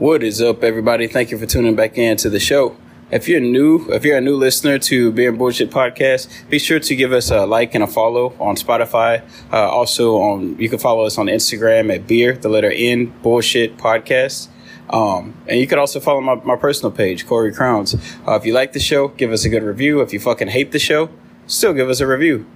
What is up, everybody? Thank you for tuning back in to the show. If you're new, if you're a new listener to Beer and Bullshit Podcast, be sure to give us a like and a follow on Spotify. Uh, also, on you can follow us on Instagram at Beer, the letter N Bullshit Podcast. Um, and you can also follow my, my personal page, Corey Crowns. Uh, if you like the show, give us a good review. If you fucking hate the show, still give us a review.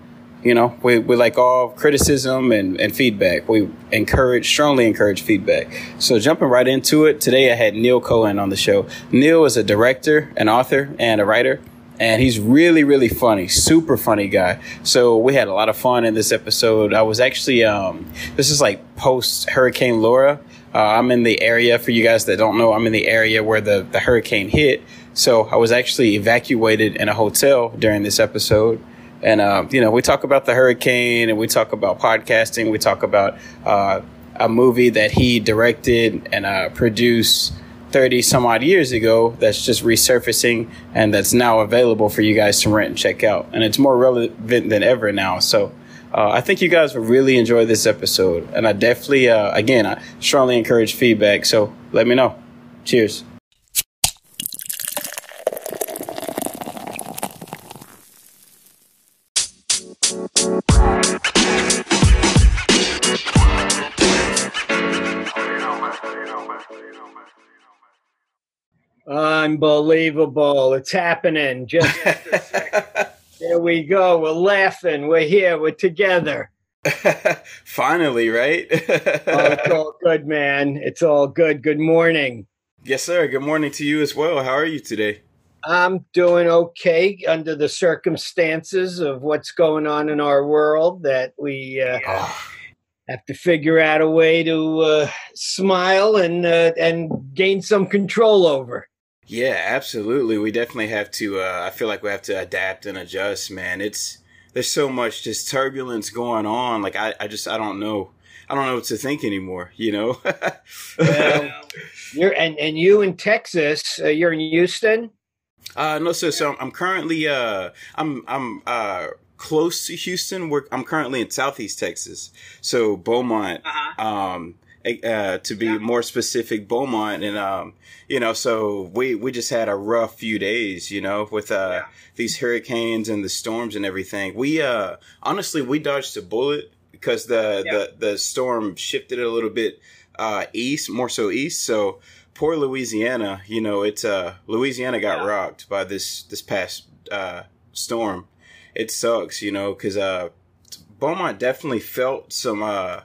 You know, we, we like all criticism and, and feedback. We encourage, strongly encourage feedback. So jumping right into it, today I had Neil Cohen on the show. Neil is a director, an author, and a writer. And he's really, really funny, super funny guy. So we had a lot of fun in this episode. I was actually, um, this is like post Hurricane Laura. Uh, I'm in the area, for you guys that don't know, I'm in the area where the, the hurricane hit. So I was actually evacuated in a hotel during this episode. And, uh, you know, we talk about the hurricane and we talk about podcasting. We talk about uh, a movie that he directed and uh, produced 30 some odd years ago that's just resurfacing and that's now available for you guys to rent and check out. And it's more relevant than ever now. So uh, I think you guys will really enjoy this episode. And I definitely, uh, again, I strongly encourage feedback. So let me know. Cheers. Unbelievable. It's happening. Just there we go. We're laughing. We're here. We're together. Finally, right? oh, it's all good, man. It's all good. Good morning. Yes, sir. Good morning to you as well. How are you today? I'm doing okay under the circumstances of what's going on in our world that we uh, yeah. have to figure out a way to uh, smile and uh, and gain some control over. Yeah, absolutely. We definitely have to. Uh, I feel like we have to adapt and adjust, man. It's there's so much just turbulence going on. Like I, I just I don't know. I don't know what to think anymore. You know. well, you're and and you in Texas. Uh, you're in Houston. Uh, no, so so I'm currently uh I'm I'm uh close to Houston. We're, I'm currently in Southeast Texas, so Beaumont. Uh-huh. Um, uh, to be yeah. more specific, Beaumont, and um, you know, so we we just had a rough few days, you know, with uh yeah. these hurricanes and the storms and everything. We uh honestly we dodged a bullet because the yeah. the the storm shifted a little bit uh east, more so east. So poor Louisiana, you know, it's uh Louisiana got rocked by this this past uh storm. It sucks, you know, because uh Beaumont definitely felt some uh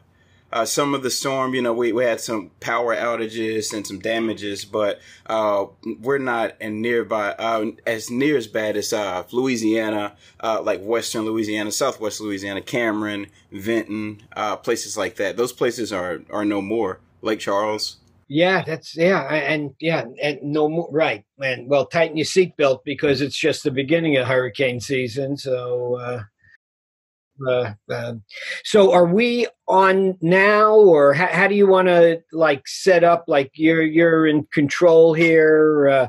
uh, some of the storm, you know, we, we had some power outages and some damages, but uh, we're not in nearby uh, as near as bad as uh, Louisiana, uh, like Western Louisiana, Southwest Louisiana, Cameron, Vinton, uh, places like that. Those places are are no more. Lake Charles. Yeah, that's yeah, and yeah, and no more right. And well, tighten your seatbelt because it's just the beginning of hurricane season. So uh, uh, so are we on now or how, how do you want to like set up like you're you're in control here uh,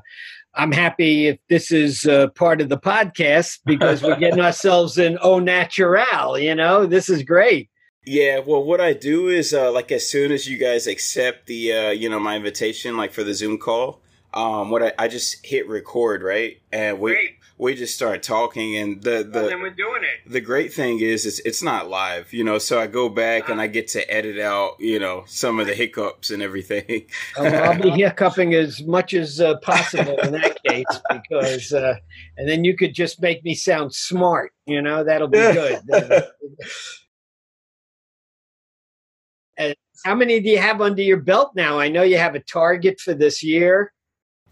i'm happy if this is uh, part of the podcast because we're getting ourselves in au natural you know? This is great. Yeah, well, what I do is uh, like as soon as you guys accept the uh, you know my invitation, like for the Zoom call, um, what I, I just hit record, right, and we Great we just start talking and the the well, we're doing it. The great thing is it's it's not live, you know. So I go back uh, and I get to edit out, you know, some of the hiccups and everything. Oh, I'll be hiccuping as much as uh, possible in that case because, uh, and then you could just make me sound smart. You know, that'll be good. how many do you have under your belt now? I know you have a target for this year.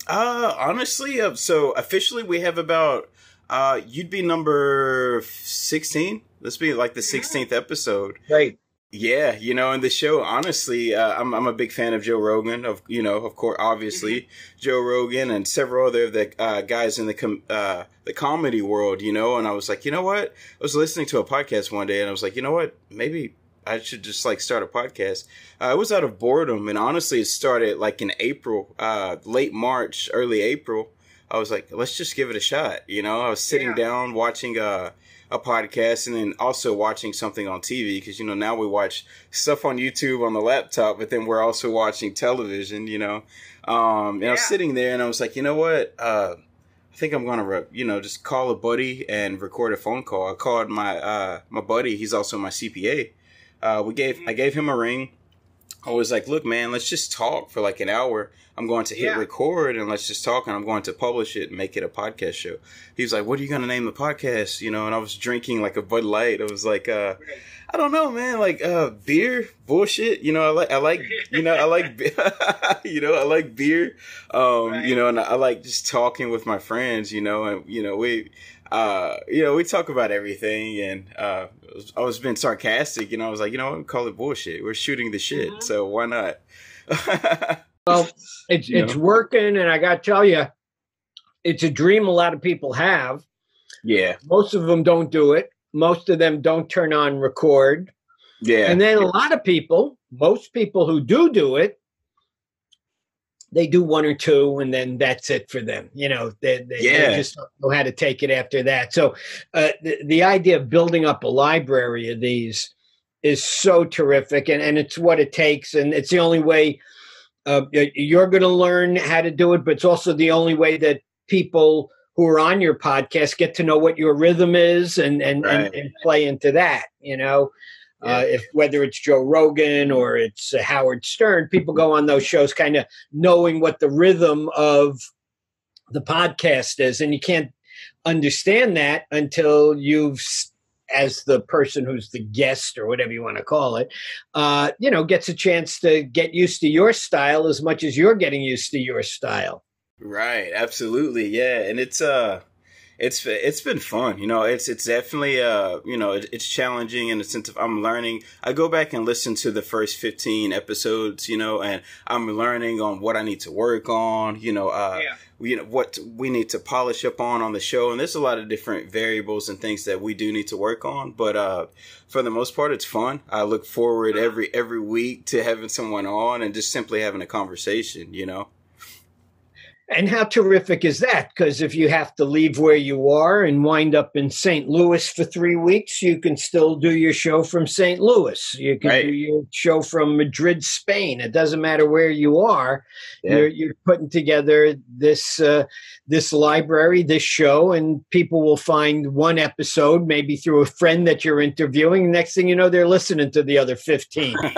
Uh, honestly, uh, so officially we have about, uh, you'd be number 16. This be like the 16th episode. Right. Yeah, you know, in the show, honestly, uh, I'm I'm a big fan of Joe Rogan. Of you know, of course, obviously, mm-hmm. Joe Rogan and several other of the uh, guys in the com- uh, the comedy world. You know, and I was like, you know what? I was listening to a podcast one day, and I was like, you know what? Maybe I should just like start a podcast. Uh, it was out of boredom, and honestly, it started like in April, uh, late March, early April. I was like, let's just give it a shot. You know, I was sitting yeah. down watching a, a podcast and then also watching something on TV because, you know, now we watch stuff on YouTube on the laptop, but then we're also watching television, you know. Um, and yeah. I was sitting there and I was like, you know what? Uh, I think I'm gonna, re- you know, just call a buddy and record a phone call. I called my uh, my buddy. He's also my CPA. Uh, we gave I gave him a ring. I was like, look, man, let's just talk for like an hour. I'm going to hit yeah. record and let's just talk and I'm going to publish it and make it a podcast show. He was like, what are you going to name the podcast? You know, and I was drinking like a Bud Light. I was like, uh, I don't know, man, like, uh, beer, bullshit. You know, I like, I like, you know, I like, you know, I like beer. Um, right. you know, and I like just talking with my friends, you know, and, you know, we, uh, you know, we talk about everything, and uh, I was being sarcastic, and I was like, you know, we call it bullshit. We're shooting the shit, mm-hmm. so why not? well, it's you it's know? working, and I got to tell you, it's a dream a lot of people have. Yeah, most of them don't do it. Most of them don't turn on record. Yeah, and then a lot of people, most people who do do it, they do one or two and then that's it for them you know they, they, yeah. they just don't know how to take it after that so uh, the, the idea of building up a library of these is so terrific and, and it's what it takes and it's the only way uh, you're going to learn how to do it but it's also the only way that people who are on your podcast get to know what your rhythm is and and, right. and, and play into that you know uh, if whether it's Joe Rogan or it's uh, Howard Stern, people go on those shows kind of knowing what the rhythm of the podcast is, and you can't understand that until you've as the person who's the guest or whatever you want to call it, uh, you know, gets a chance to get used to your style as much as you're getting used to your style. Right. Absolutely. Yeah. And it's, uh, it's it's been fun. You know, it's it's definitely uh you know it, it's challenging in the sense of I'm learning. I go back and listen to the first 15 episodes, you know, and I'm learning on what I need to work on. You know, uh, yeah. you know what we need to polish up on on the show, and there's a lot of different variables and things that we do need to work on. But uh, for the most part, it's fun. I look forward every every week to having someone on and just simply having a conversation. You know. And how terrific is that? Because if you have to leave where you are and wind up in St. Louis for three weeks, you can still do your show from St. Louis. You can right. do your show from Madrid, Spain. It doesn't matter where you are. Yeah. You're, you're, putting together this uh, this library, this show, and people will find one episode, maybe through a friend that you're interviewing. Next thing you know, they're listening to the other fifteen.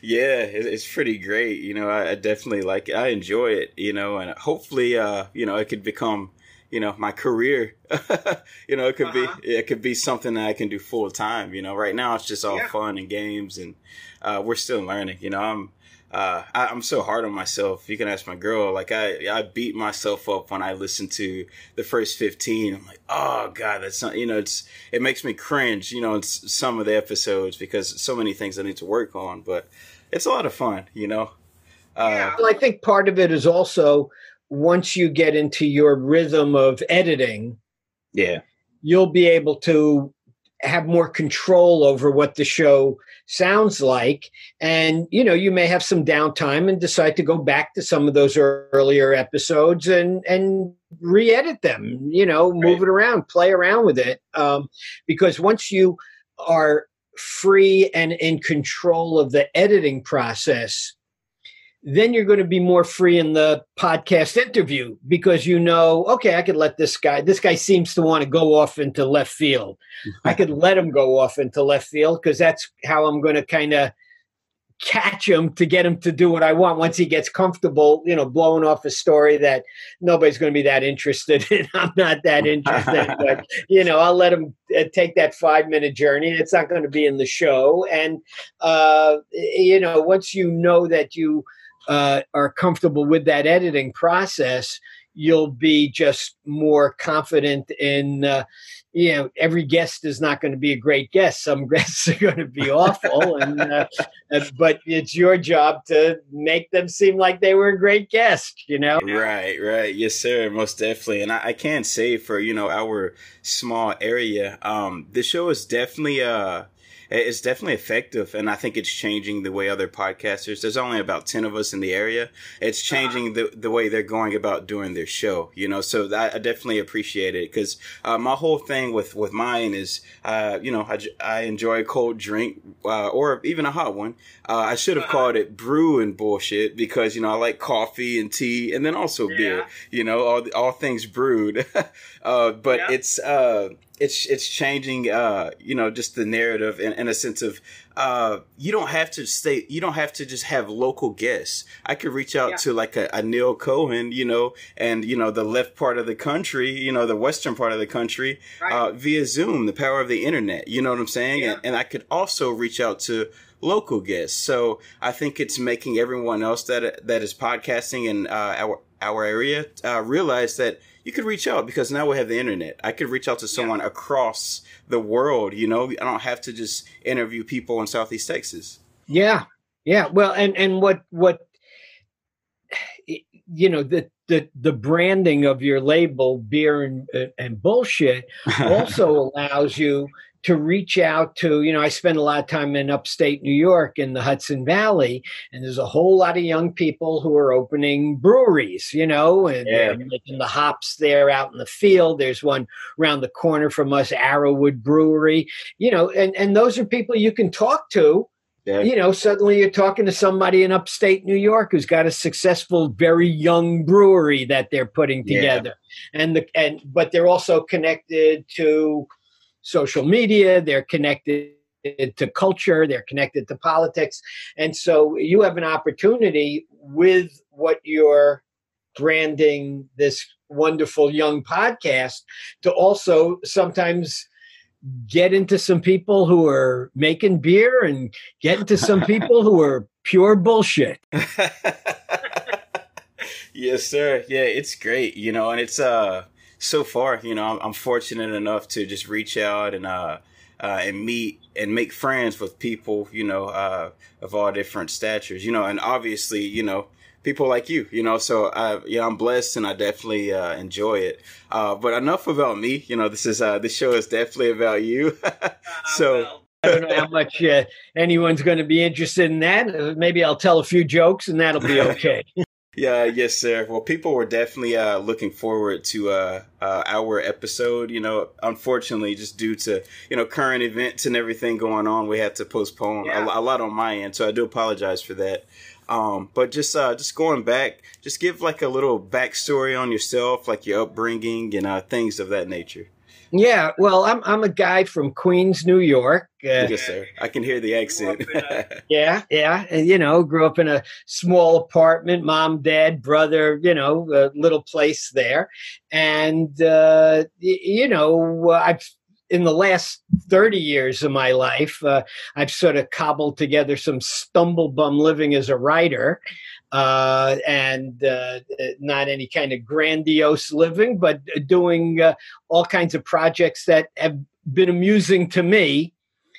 yeah, it's pretty great. You know, I, I definitely like it. I enjoy it. You know and hopefully, uh, you know, it could become, you know, my career. you know, it could uh-huh. be, it could be something that I can do full time. You know, right now it's just all yeah. fun and games, and uh, we're still learning. You know, I'm. Uh, I, am so hard on myself. You can ask my girl. Like I, I beat myself up when I listen to the first 15. I'm like, oh god, that's not. You know, it's it makes me cringe. You know, it's some of the episodes because so many things I need to work on. But it's a lot of fun. You know, uh, well, I think part of it is also once you get into your rhythm of editing, yeah, you'll be able to have more control over what the show sounds like. And you know you may have some downtime and decide to go back to some of those earlier episodes and and re-edit them you know move right. it around play around with it. Um, because once you are free and in control of the editing process then you're going to be more free in the podcast interview because you know, okay, I could let this guy, this guy seems to want to go off into left field. I could let him go off into left field because that's how I'm going to kind of catch him to get him to do what I want once he gets comfortable, you know, blowing off a story that nobody's going to be that interested in. I'm not that interested, but you know, I'll let him uh, take that five minute journey. It's not going to be in the show. And, uh, you know, once you know that you, uh, are comfortable with that editing process, you'll be just more confident in. Uh, you know, every guest is not going to be a great guest. Some guests are going to be awful, and uh, uh, but it's your job to make them seem like they were a great guest. You know, right, right, yes, sir, most definitely. And I, I can't say for you know our small area, um, the show is definitely uh it's definitely effective, and I think it's changing the way other podcasters. There's only about ten of us in the area. It's uh-huh. changing the the way they're going about doing their show. You know, so that, I definitely appreciate it because uh, my whole thing with with mine is, uh, you know, I, I enjoy a cold drink uh, or even a hot one. Uh, I should have uh-huh. called it brew and bullshit because you know I like coffee and tea and then also yeah. beer. You know, all all things brewed. Uh, but yeah. it's it's it's changing uh you know just the narrative in, in a sense of uh you don't have to stay you don't have to just have local guests i could reach out yeah. to like a, a, neil cohen you know and you know the left part of the country you know the western part of the country right. uh via zoom the power of the internet you know what i'm saying yeah. and, and i could also reach out to local guests so i think it's making everyone else that that is podcasting in uh, our our area uh, realize that you could reach out because now we have the internet. I could reach out to someone yeah. across the world. You know, I don't have to just interview people in Southeast Texas. Yeah, yeah. Well, and and what what you know the the the branding of your label, beer and and bullshit, also allows you to reach out to, you know, I spend a lot of time in upstate New York in the Hudson Valley, and there's a whole lot of young people who are opening breweries, you know, and yeah. making the hops there out in the field. There's one around the corner from us, Arrowwood Brewery, you know, and, and those are people you can talk to. Yeah. You know, suddenly you're talking to somebody in upstate New York who's got a successful, very young brewery that they're putting together, yeah. and the and but they're also connected to social media, they're connected to culture, they're connected to politics. And so you have an opportunity with what you're branding this wonderful young podcast to also sometimes get into some people who are making beer and get into some people who are pure bullshit. yes, sir. Yeah, it's great, you know, and it's uh so far, you know, I'm, I'm, fortunate enough to just reach out and uh, uh, and meet and make friends with people, you know, uh, of all different statures, you know, and obviously, you know, people like you, you know. So, I, yeah, I'm blessed and I definitely uh, enjoy it. Uh, but enough about me. You know, this is uh, this show is definitely about you. so. I don't know how much uh, anyone's going to be interested in that. Uh, maybe I'll tell a few jokes and that'll be okay. Yeah, yes, sir. Well, people were definitely uh, looking forward to uh, uh, our episode. You know, unfortunately, just due to you know current events and everything going on, we had to postpone yeah. a, a, lot on my end. So I do apologize for that. Um, but just uh, just going back, just give like a little backstory on yourself, like your upbringing and uh, things of that nature. Yeah, well, I'm I'm a guy from Queens, New York. Uh, yes, sir. I can hear the accent. a, yeah, yeah, and you know, grew up in a small apartment, mom, dad, brother, you know, a little place there, and uh, you know, I've in the last 30 years of my life, uh, I've sort of cobbled together some stumblebum living as a writer uh, and uh, not any kind of grandiose living, but doing uh, all kinds of projects that have been amusing to me.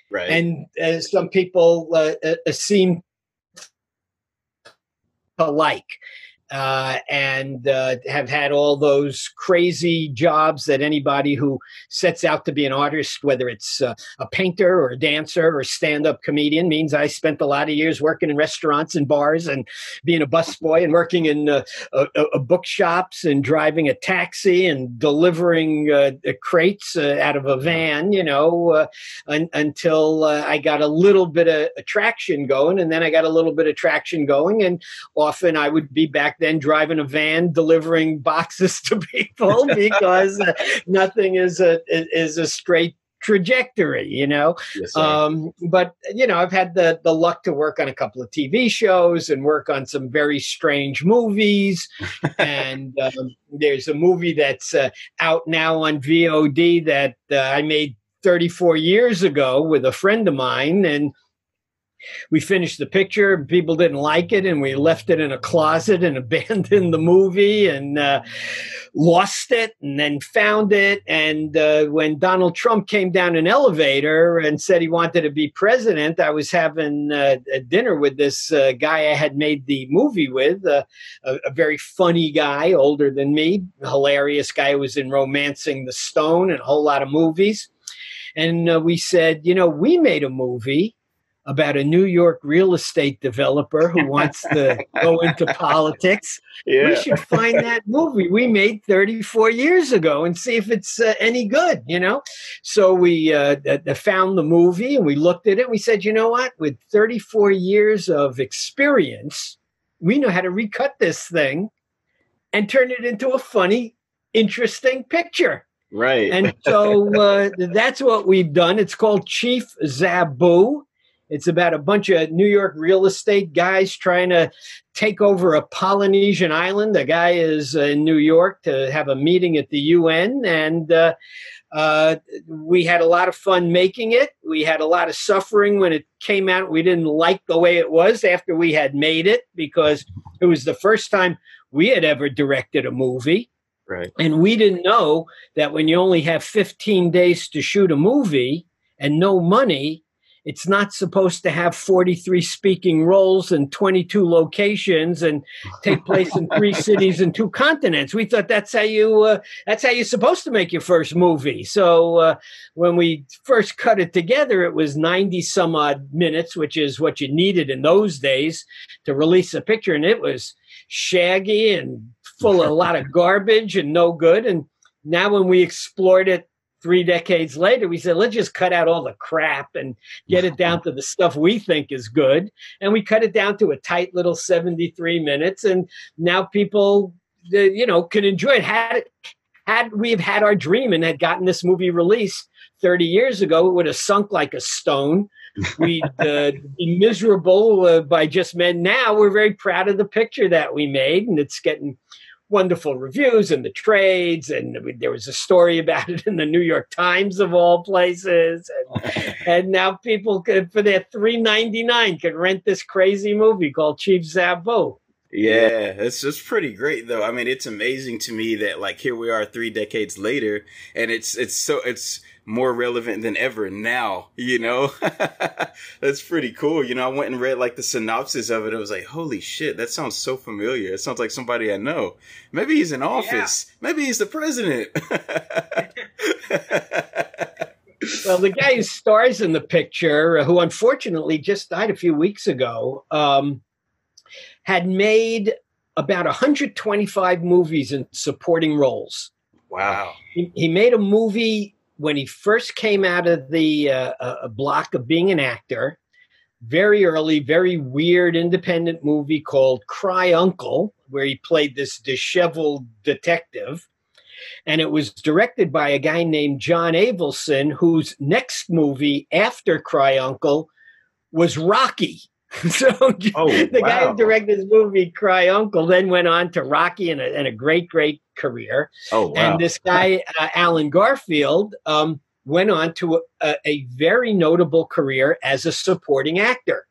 Right. And uh, some people uh, uh, seem to like uh, and uh, have had all those crazy jobs that anybody who sets out to be an artist, whether it's uh, a painter or a dancer or a stand up comedian, means I spent a lot of years working in restaurants and bars and being a busboy and working in uh, bookshops and driving a taxi and delivering uh, crates uh, out of a van, you know, un- until I got a little bit of attraction going. And then I got a little bit of traction going. And often I would be back then driving a van delivering boxes to people because uh, nothing is a is a straight trajectory you know? Yes, um, but you know i've had the the luck to work on a couple of tv shows and work on some very strange movies. And um, there's a movie that's uh, out now on vod that uh, i made 34 years ago with a friend of mine. And we finished the picture people didn't like it and we left it in a closet and abandoned the movie and uh, lost it and then found it. And uh, when donald trump came down an elevator and said he wanted to be president i was having uh, a dinner with this uh, guy i had made the movie with uh, a, a, very funny guy older than me hilarious guy who was in romancing the stone and a whole lot of movies. And uh, we said, you know, we made a movie about a New York real estate developer who wants to go into politics. Yeah. We should find that movie we made 34 years ago and see if it's uh, any good, you know? So we uh, found the movie and we looked at it. we said, you know what? With 34 years of experience, we know how to recut this thing and turn it into a funny, interesting picture. Right. And so uh, that's what we've done. It's called Chief Zabu it's about a bunch of New York real estate guys trying to take over a Polynesian island. A guy is in New York to have a meeting at the UN, and uh, uh, we had a lot of fun making it. We had a lot of suffering when it came out. We didn't like the way it was after we had made it because it was the first time we had ever directed a movie. Right. And we didn't know that when you only have 15 days to shoot a movie and no money, it's not supposed to have 43 speaking roles and 22 locations and take place in three cities and two continents. We thought that's how you uh, that's how you're supposed to make your first movie. So uh, when we first cut it together, it was 90 some odd minutes, which is what you needed in those days to release a picture, and it was shaggy and full of a lot of garbage and no good. And now when we explored it three decades later, we said, let's just cut out all the crap and get it down to the stuff we think is good. And we cut it down to a tight little 73 minutes. And now people, uh, you know, can enjoy it. Had, had we've had our dream and had gotten this movie released 30 years ago, it would have sunk like a stone. We'd uh, be miserable uh, by just men. Now we're very proud of the picture that we made, and it's getting wonderful reviews in the trades, and there was a story about it in the New York Times of all places. And, and now people could, for their three ninety nine, can rent this crazy movie called Chief Zabu. Yeah, it's just pretty great though. I mean, it's amazing to me that like here we are three decades later, and it's it's so it's more relevant than ever now, you know? That's pretty cool. You know, I went and read like the synopsis of it. I was like, holy shit, that sounds so familiar. It sounds like somebody I know. Maybe he's in office. Yeah. Maybe he's the president. well, the guy who stars in the picture, who unfortunately just died a few weeks ago, um, had made about 125 movies in supporting roles. Wow. He, he made a movie when he first came out of the uh, uh, block of being an actor, very early, very weird independent movie called Cry Uncle, where he played this disheveled detective. And it was directed by a guy named John Avildsen, whose next movie after Cry Uncle was Rocky. so oh, the wow. guy who directed this movie, Cry Uncle, then went on to Rocky and a, and a great, great career. Oh, wow. And this guy, uh, Allen Garfield, um, went on to a, a, very notable career as a supporting actor,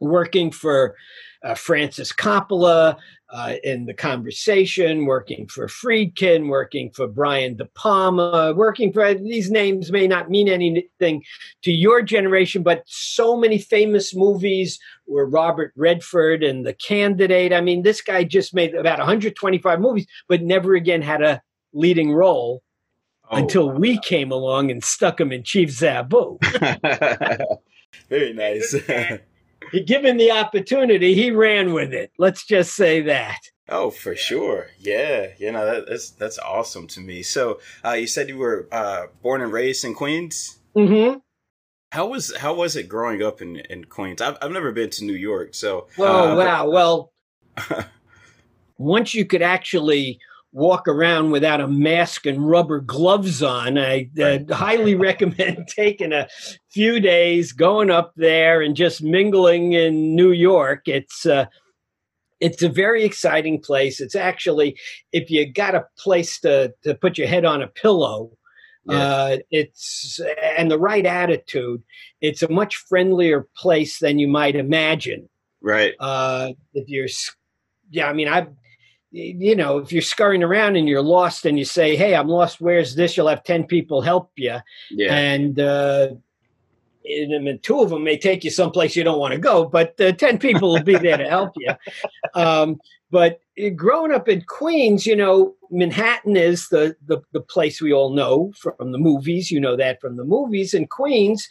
working for uh, Francis Coppola, uh, in the conversation, working for Friedkin, working for Brian De Palma, working for these names may not mean anything to your generation, but so many famous movies were Robert Redford and The Candidate. I mean, this guy just made about 125 movies, but never again had a leading role. Oh, until we came along and stuck him in Chief Zabu. Very nice given the opportunity, he ran with it. Let's just say that. Oh, for sure. Yeah. You know, that, that's, that's awesome to me. So, uh, you said you were, uh, born and raised in Queens? Mm-hmm. How was, how was it growing up in, in Queens? I've, I've never been to New York. So, oh, uh, wow. Well, once you could actually walk around without a mask and rubber gloves on. I uh, highly recommend taking a few days going up there and just mingling in New York. It's uh, it's a very exciting place. It's actually if you got a place to to put your head on a pillow. Yeah. Uh, it's and the right attitude. It's a much friendlier place than you might imagine. Right. Uh, if you're, yeah, I mean, I've you know, if you're scurrying around and you're lost and you say, Hey, I'm lost, where's this? You'll have 10 people help you. Yeah. And, uh, and two of them may take you someplace you don't want to go, but uh, 10 people will be there to help you. Um, but growing up in Queens, you know, Manhattan is the, the the place we all know from the movies. You know that from the movies. And Queens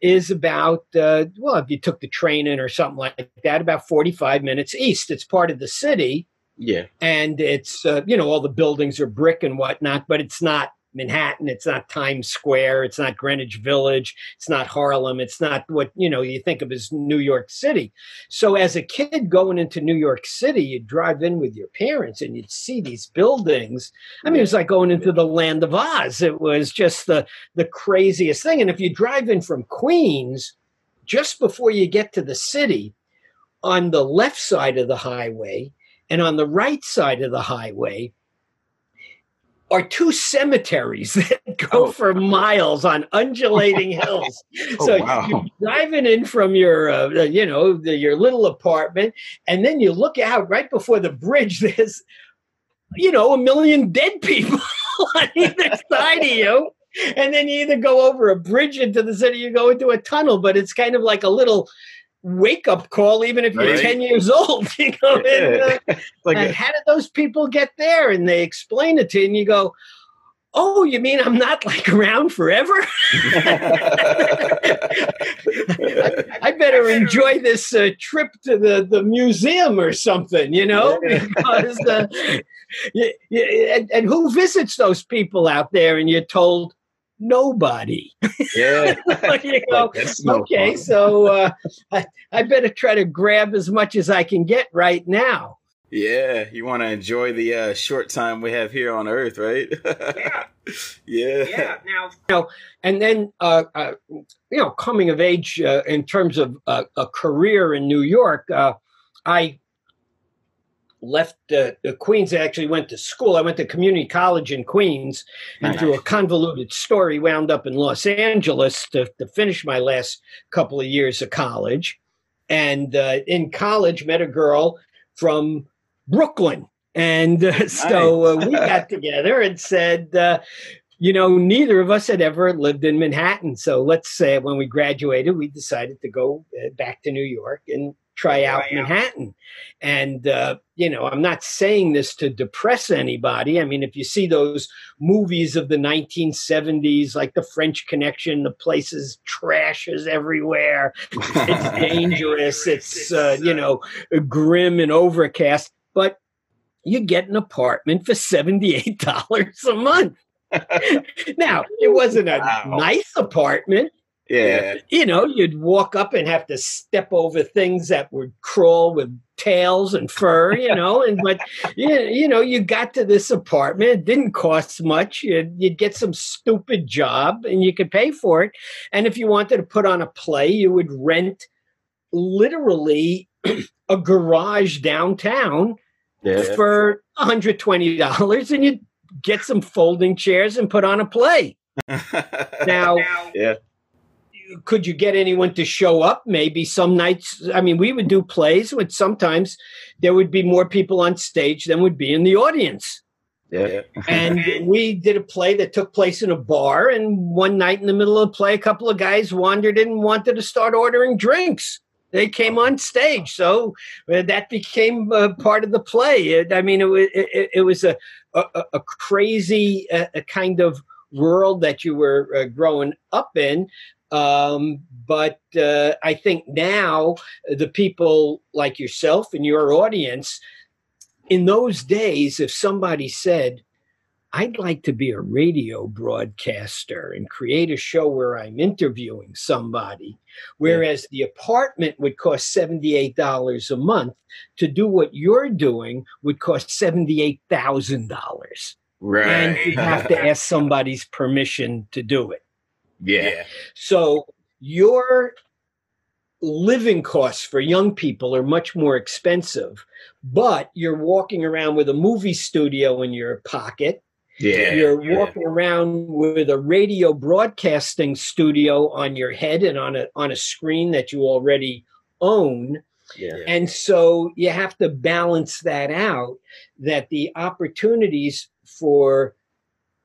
is about uh, well, if you took the train in or something like that, about forty five minutes east. It's part of the city. Yeah, and it's uh, you know all the buildings are brick and whatnot, but it's not Manhattan. It's not Times Square. It's not Greenwich Village. It's not Harlem. It's not what you know you think of as New York City. So as a kid going into New York City, you'd drive in with your parents and you'd see these buildings. I mean, it was like going into the land of Oz. It was just the the craziest thing. And if you drive in from Queens, just before you get to the city, on the left side of the highway and on the right side of the highway are two cemeteries that go oh. for miles on undulating hills. oh, so wow. you're driving in from your, uh, you know, the, your little apartment, and then you look out right before the bridge. There's, you know, a million dead people on either side of you. And then you either go over a bridge into the city, you go into a tunnel, but it's kind of like a little wake up call, even if you're right. 10 years old. You know, yeah. and, uh, like a- how did those people get there? And they explain it to you, and you go, Oh, you mean I'm not like around forever? I, better enjoy this uh, trip to the, the museum or something, you know? Because, uh, you, you, and, and who visits those people out there? And you're told, nobody. Yeah. you know, no okay, fun. so uh, I, I better try to grab as much as I can get right now. Yeah, you want to enjoy the uh, short time we have here on Earth, right? yeah. Yeah. Yeah. Now, now and then, uh, uh, you know, coming of age uh, in terms of uh, a career in New York, uh, I left uh, Queens. I actually went to school. I went to community college in Queens, and through a convoluted story, wound up in Los Angeles to, to finish my last couple of years of college. And uh, in college, met a girl from Brooklyn, and uh, so uh, we got together and said. Uh, you know, neither of us had ever lived in Manhattan. So let's say when we graduated, we decided to go uh, back to New York and try out Manhattan. And, uh, you know, I'm not saying this to depress anybody. I mean, if you see those movies of the 1970s, like The French Connection, the place is trashes everywhere. It's dangerous. it's, uh, you know, grim and overcast. But you get an apartment for $78 a month. now, it wasn't a wow. nice apartment yeah. You know, you'd walk up and have to step over things that would crawl with tails and fur, you know, and but you, you know, you got to this apartment, it didn't cost much. You'd, you'd get some stupid job and you could pay for it. And if you wanted to put on a play, you would rent literally a garage downtown yeah. for $120 and you'd get some folding chairs and put on a play. now, yeah could you get anyone to show up? Maybe some nights. I mean, we would do plays, but sometimes there would be more people on stage than would be in the audience. Yeah. and we did a play that took place in a bar. And one night in the middle of the play, a couple of guys wandered in and wanted to start ordering drinks. They came on stage, so uh, that became uh, part of the play. It, I mean, it, it, it was a, a, a crazy uh, a kind of world that you were uh, growing up in. Um, but uh, I think now the people like yourself and your audience, in those days, if somebody said, I'd like to be a radio broadcaster and create a show where I'm interviewing somebody. Whereas the apartment would cost $78 a month, to do what you're doing would cost $78,000. Right. And you have to ask somebody's permission to do it. Yeah. So your living costs for young people are much more expensive, but you're walking around with a movie studio in your pocket. Yeah. You're walking yeah. around with a radio broadcasting studio on your head and on a on a screen that you already own. Yeah. And so you have to balance that out that the opportunities for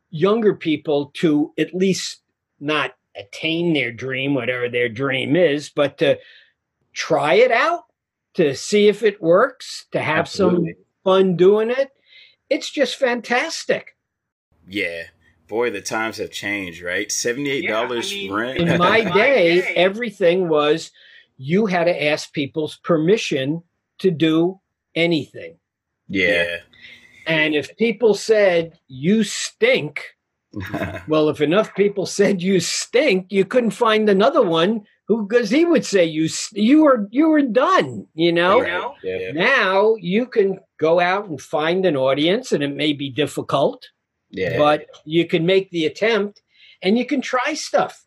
younger people to at least not attain their dream, whatever their dream is, but to try it out, to see if it works, to have Absolutely. some fun doing it, it's just fantastic. Yeah. Boy, the times have changed, right? $78 yeah, I mean, rent. In my day, everything was you had to ask people's permission to do anything. Yeah. And if people said you stink, well, if enough people said you stink, you couldn't find another one who, because he would say you you were you were done. You know. Right. Yeah. Now you can go out and find an audience, and it may be difficult. Yeah. But you can make the attempt, and you can try stuff.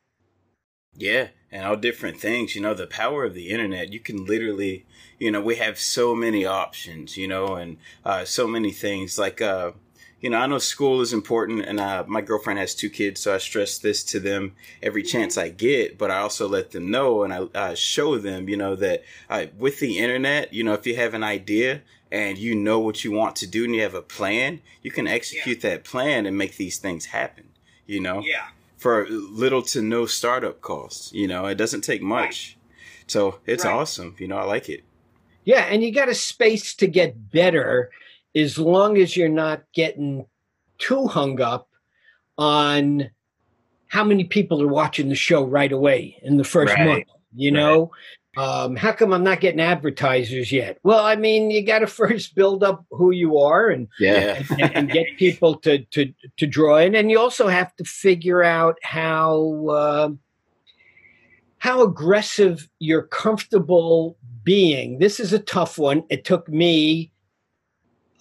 Yeah, and all different things. You know, the power of the internet. You can literally, you know, we have so many options. You know, and uh, so many things like. Uh, you know, I know school is important, and uh, my girlfriend has two kids, so I stress this to them every chance I get. But I also let them know, and I uh, show them, you know, that uh, with the internet, you know, if you have an idea and you know what you want to do, and you have a plan, you can execute yeah. that plan and make these things happen. You know, yeah, for little to no startup costs. You know, it doesn't take much, right. so it's right. awesome. You know, I like it. Yeah, and you got a space to get better as long as you're not getting too hung up on how many people are watching the show right away in the first right. month. You know, right. um, how come I'm not getting advertisers yet? Well, I mean, you got to first build up who you are and yeah, and, and, get people to to to draw in, and you also have to figure out how. Uh, how aggressive you're comfortable being. This is a tough one. It took me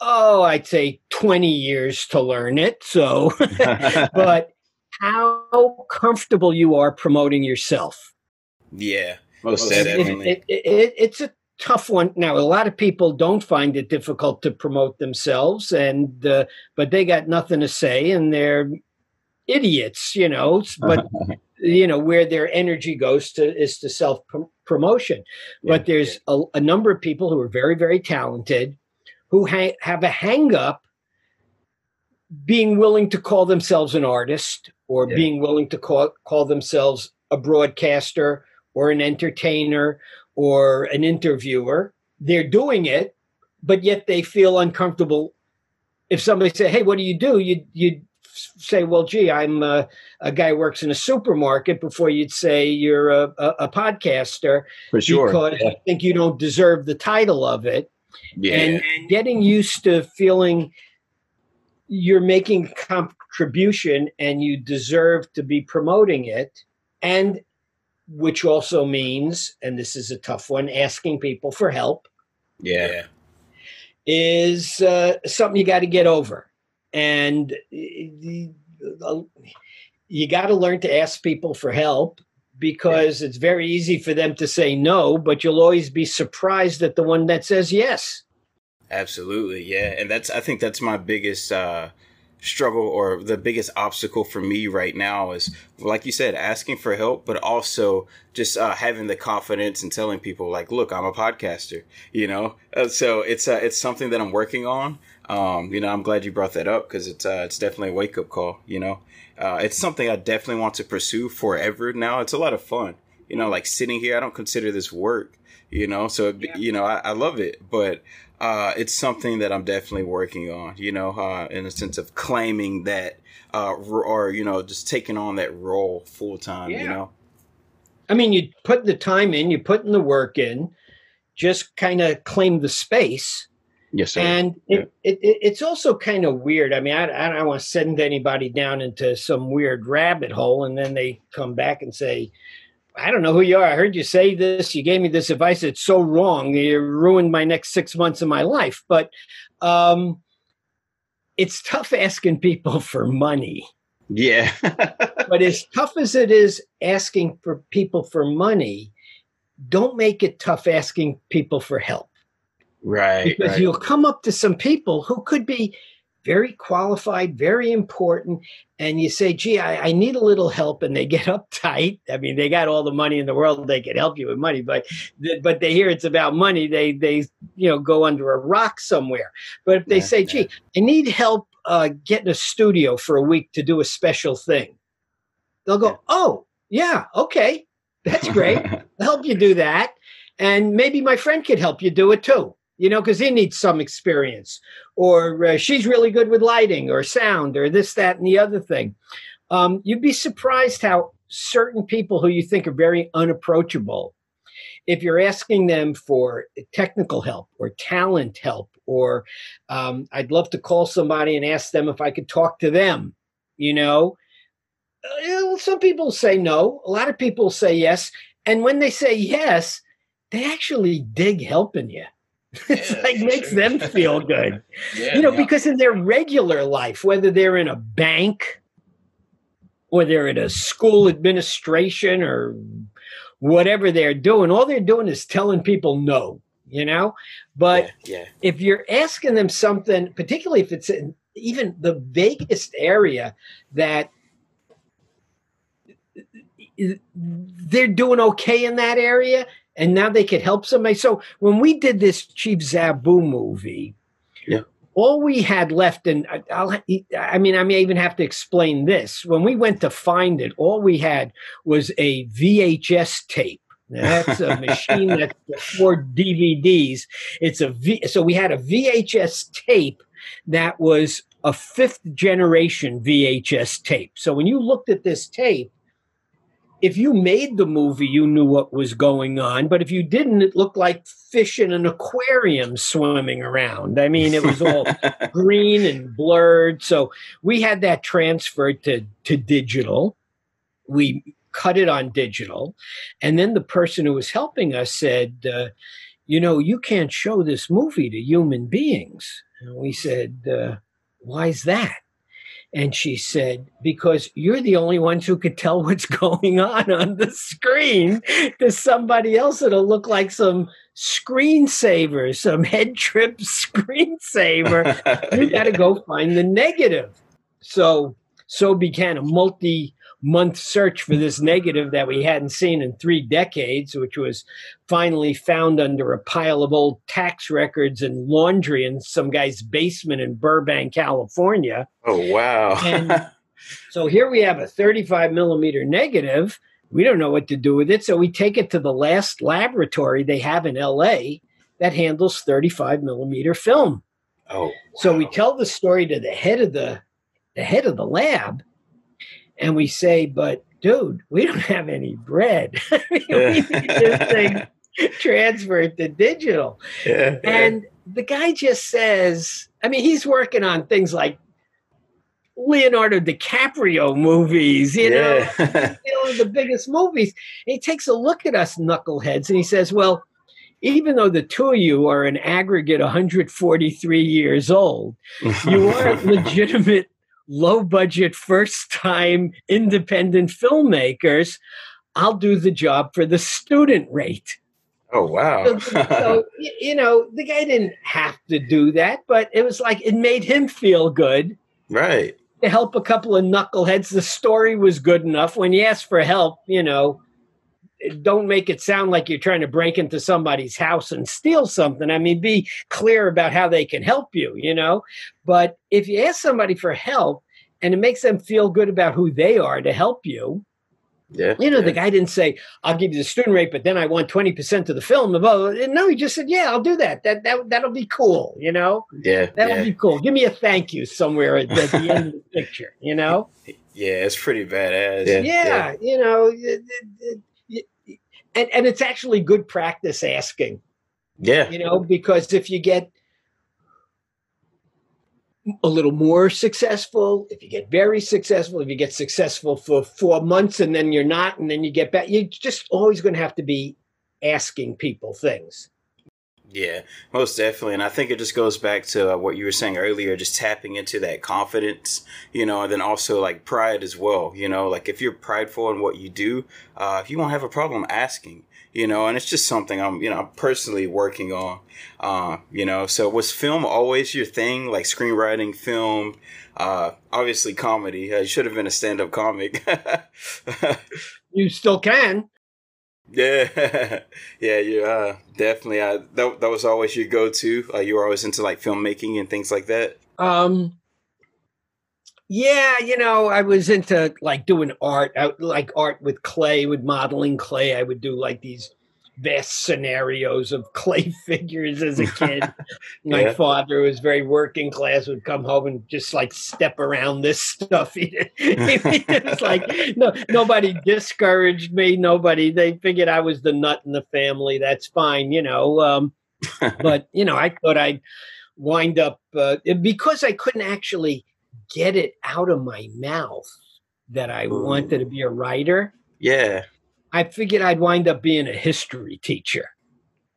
oh, I'd say 20 years to learn it. So, but how comfortable you are promoting yourself. Yeah, most definitely. It, it, it, it's a tough one. Now, a lot of people don't find it difficult to promote themselves, and uh, but they got nothing to say, and they're idiots, you know. But you know where their energy goes to is to self promotion. Yeah. But there's a, a number of people who are very, very talented who ha- have a hang up being willing to call themselves an artist or yeah. being willing to call, call themselves a broadcaster or an entertainer or an interviewer. They're doing it, but yet they feel uncomfortable. If somebody say, "Hey, what do you do?" You you say, "Well, gee, I'm a, a guy who works in a supermarket." Before you'd say you're a, a, a podcaster, for sure, because yeah. I think you don't deserve the title of it. Yeah. And getting used to feeling you're making contribution and you deserve to be promoting it and which also means and this is a tough one asking people for help yeah. Is uh, something you got to get over. And uh, you got to learn to ask people for help because it's very easy for them to say no, but you'll always be surprised at the one that says yes. Absolutely, yeah, and that's I think that's my biggest uh, struggle or the biggest obstacle for me right now is like you said asking for help but also just uh, having the confidence and telling people like look i'm a podcaster you know? Uh, so it's uh, it's something that i'm working on. Um, you know i'm glad you brought that up because it's uh, it's definitely a wake-up call you know uh, it's something I definitely want to pursue forever now. It's a lot of fun. You know, like sitting here, I don't consider this work, you know, so, yeah. you know, I, I, love it, but, uh, it's something that I'm definitely working on, you know, uh, in a sense of claiming that, uh, or, you know, just taking on that role full time, yeah. you know? I mean, you put the time in, you put in the work in, just kind of claim the space Yes, sir. And yeah. it, it, it's also kind of weird. I mean, I, I don't want to send anybody down into some weird rabbit hole, and then they come back and say, I don't know who you are. I heard you say this. You gave me this advice. It's so wrong. You ruined my next six months of my life. But um, it's tough asking people for money. Yeah. but as tough as it is asking for people for money, don't make it tough asking people for help. Right. Because right. you'll come up to some people who could be very qualified, very important, and you say, gee, I, I, need a little help, and they get uptight. I mean, they got all the money in the world, they could help you with money, but but they hear it's about money, they they you know go under a rock somewhere. But if they yeah, say, gee. I need help uh, getting a studio for a week to do a special thing, they'll go, yeah. oh, yeah, okay, that's great. I'll help you do that. And maybe my friend could help you do it too you know, because he needs some experience, or uh, she's really good with lighting or sound or this, that, and the other thing. Um, you'd be surprised how certain people who you think are very unapproachable, if you're asking them for technical help or talent help, or um, I'd love to call somebody and ask them if I could talk to them, you know, uh, some people say no. A lot of people say yes. And when they say yes, they actually dig helping you. It's yeah, like makes sure. them feel good. yeah, you know, yeah. because in their regular life, whether they're in a bank or they're at a school administration or whatever they're doing, all they're doing is telling people no, you know? But yeah, if you're asking them something, particularly if it's in even the vaguest area that they're doing okay in that area and now they could help somebody. So when we did this Chief Zabu movie, yeah. all we had left, and I'll, I mean, I may even have to explain this. When we went to find it, all we had was a VHS tape. Now, that's a machine that's for DVDs. It's a v, so we had a VHS tape that was a fifth generation VHS tape. So when you looked at this tape, if you made the movie, you knew what was going on. But if you didn't, it looked like fish in an aquarium swimming around. I mean, it was all green and blurred. So we had that transferred to, to digital. We cut it on digital. And then the person who was helping us said, uh, You know, you can't show this movie to human beings. And we said, uh, Why's that? And she said, Because you're the only ones who could tell what's going on on the screen to somebody else. It'll look like some screensaver, some head trip screensaver. you got to go find the negative. So, so began a multi month search for this negative that we hadn't seen in three decades, which was finally found under a pile of old tax records and laundry in some guy's basement in Burbank, California. Oh, wow. and so here we have a 35 millimeter negative. We don't know what to do with it. So we take it to the last laboratory they have in LA that handles 35 millimeter film. Oh. Wow. So we tell the story to the head of the the head of the lab and we say, but dude, we don't have any bread. we need this thing transferred to digital. Yeah, and the guy just says, I mean, he's working on things like Leonardo DiCaprio movies, you know, you know, the biggest movies. And he takes a look at us knuckleheads and he says, Well, even though the two of you are an aggregate 143 years old, you are legitimate low budget, first time independent filmmakers, I'll do the job for the student rate. Oh, wow. so, so, you know, the guy didn't have to do that, but it was like it made him feel good. Right. To help a couple of knuckleheads. The story was good enough. When he asked for help, you know, don't make it sound like you're trying to break into somebody's house and steal something. I mean, be clear about how they can help you, you know. But if you ask somebody for help and it makes them feel good about who they are to help you. Yeah. You know, yeah. the guy didn't say, I'll give you the student rate, but then I want 20% of the film. No, he just said, Yeah, I'll do that. That that that'll be cool, you know? Yeah. That'll yeah. be cool. Give me a thank you somewhere at, at the end of the picture, you know? Yeah, it's pretty badass. Yeah, yeah, you know, and and it's actually good practice asking. Yeah. You know, because if you get a little more successful, if you get very successful, if you get successful for four months and then you're not, and then you get back, you're just always going to have to be asking people things. Yeah, most definitely. And I think it just goes back to uh, what you were saying earlier, just tapping into that confidence, you know, and then also like pride as well. You know, like if you're prideful in what you do, uh, you won't have a problem asking, you know, and it's just something I'm, you know, I'm personally working on, uh, you know. So was film always your thing, like screenwriting, film, uh, obviously comedy? Uh, you should have been a stand up comic. you still can. Yeah, yeah, you uh, definitely. Uh, that that was always your go to. Uh, you were always into like filmmaking and things like that. Um, yeah, you know, I was into like doing art, I, like art with clay, with modeling clay. I would do like these vast scenarios of clay figures as a kid. My yeah. father was very working class, would come home and just like step around this stuff. it was like no, nobody discouraged me. Nobody. They figured I was the nut in the family. That's fine, you know. Um, but you know, I thought I'd wind up uh, because I couldn't actually get it out of my mouth that I Ooh. wanted to be a writer. Yeah. I figured I'd wind up being a history teacher.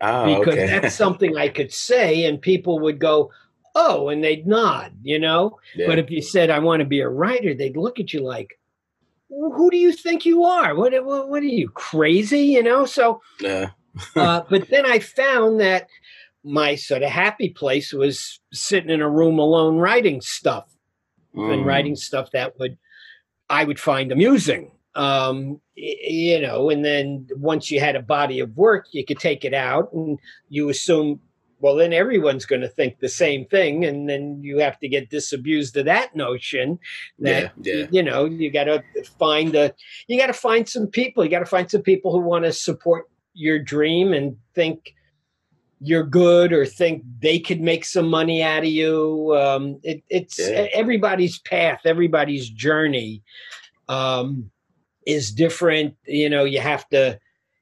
Oh, because okay. that's something I could say and people would go, oh, and they'd nod, you know? Yeah. But if you said, I want to be a writer, they'd look at you like, who do you think you are? What, what, what are you, crazy? You know? So, yeah. uh, but then I found that my sort of happy place was sitting in a room alone writing stuff mm. and writing stuff that would I would find amusing. Um, you know, and then once you had a body of work, you could take it out and you assume, well, then everyone's going to think the same thing. And then you have to get disabused of that notion that, yeah, yeah. you know, you got to find a, you got to find some people, you got to find some people who want to support your dream and think, you're good or think they could make some money out of you. Um, it, it's yeah. everybody's path, everybody's journey um, is different. You know, you have to,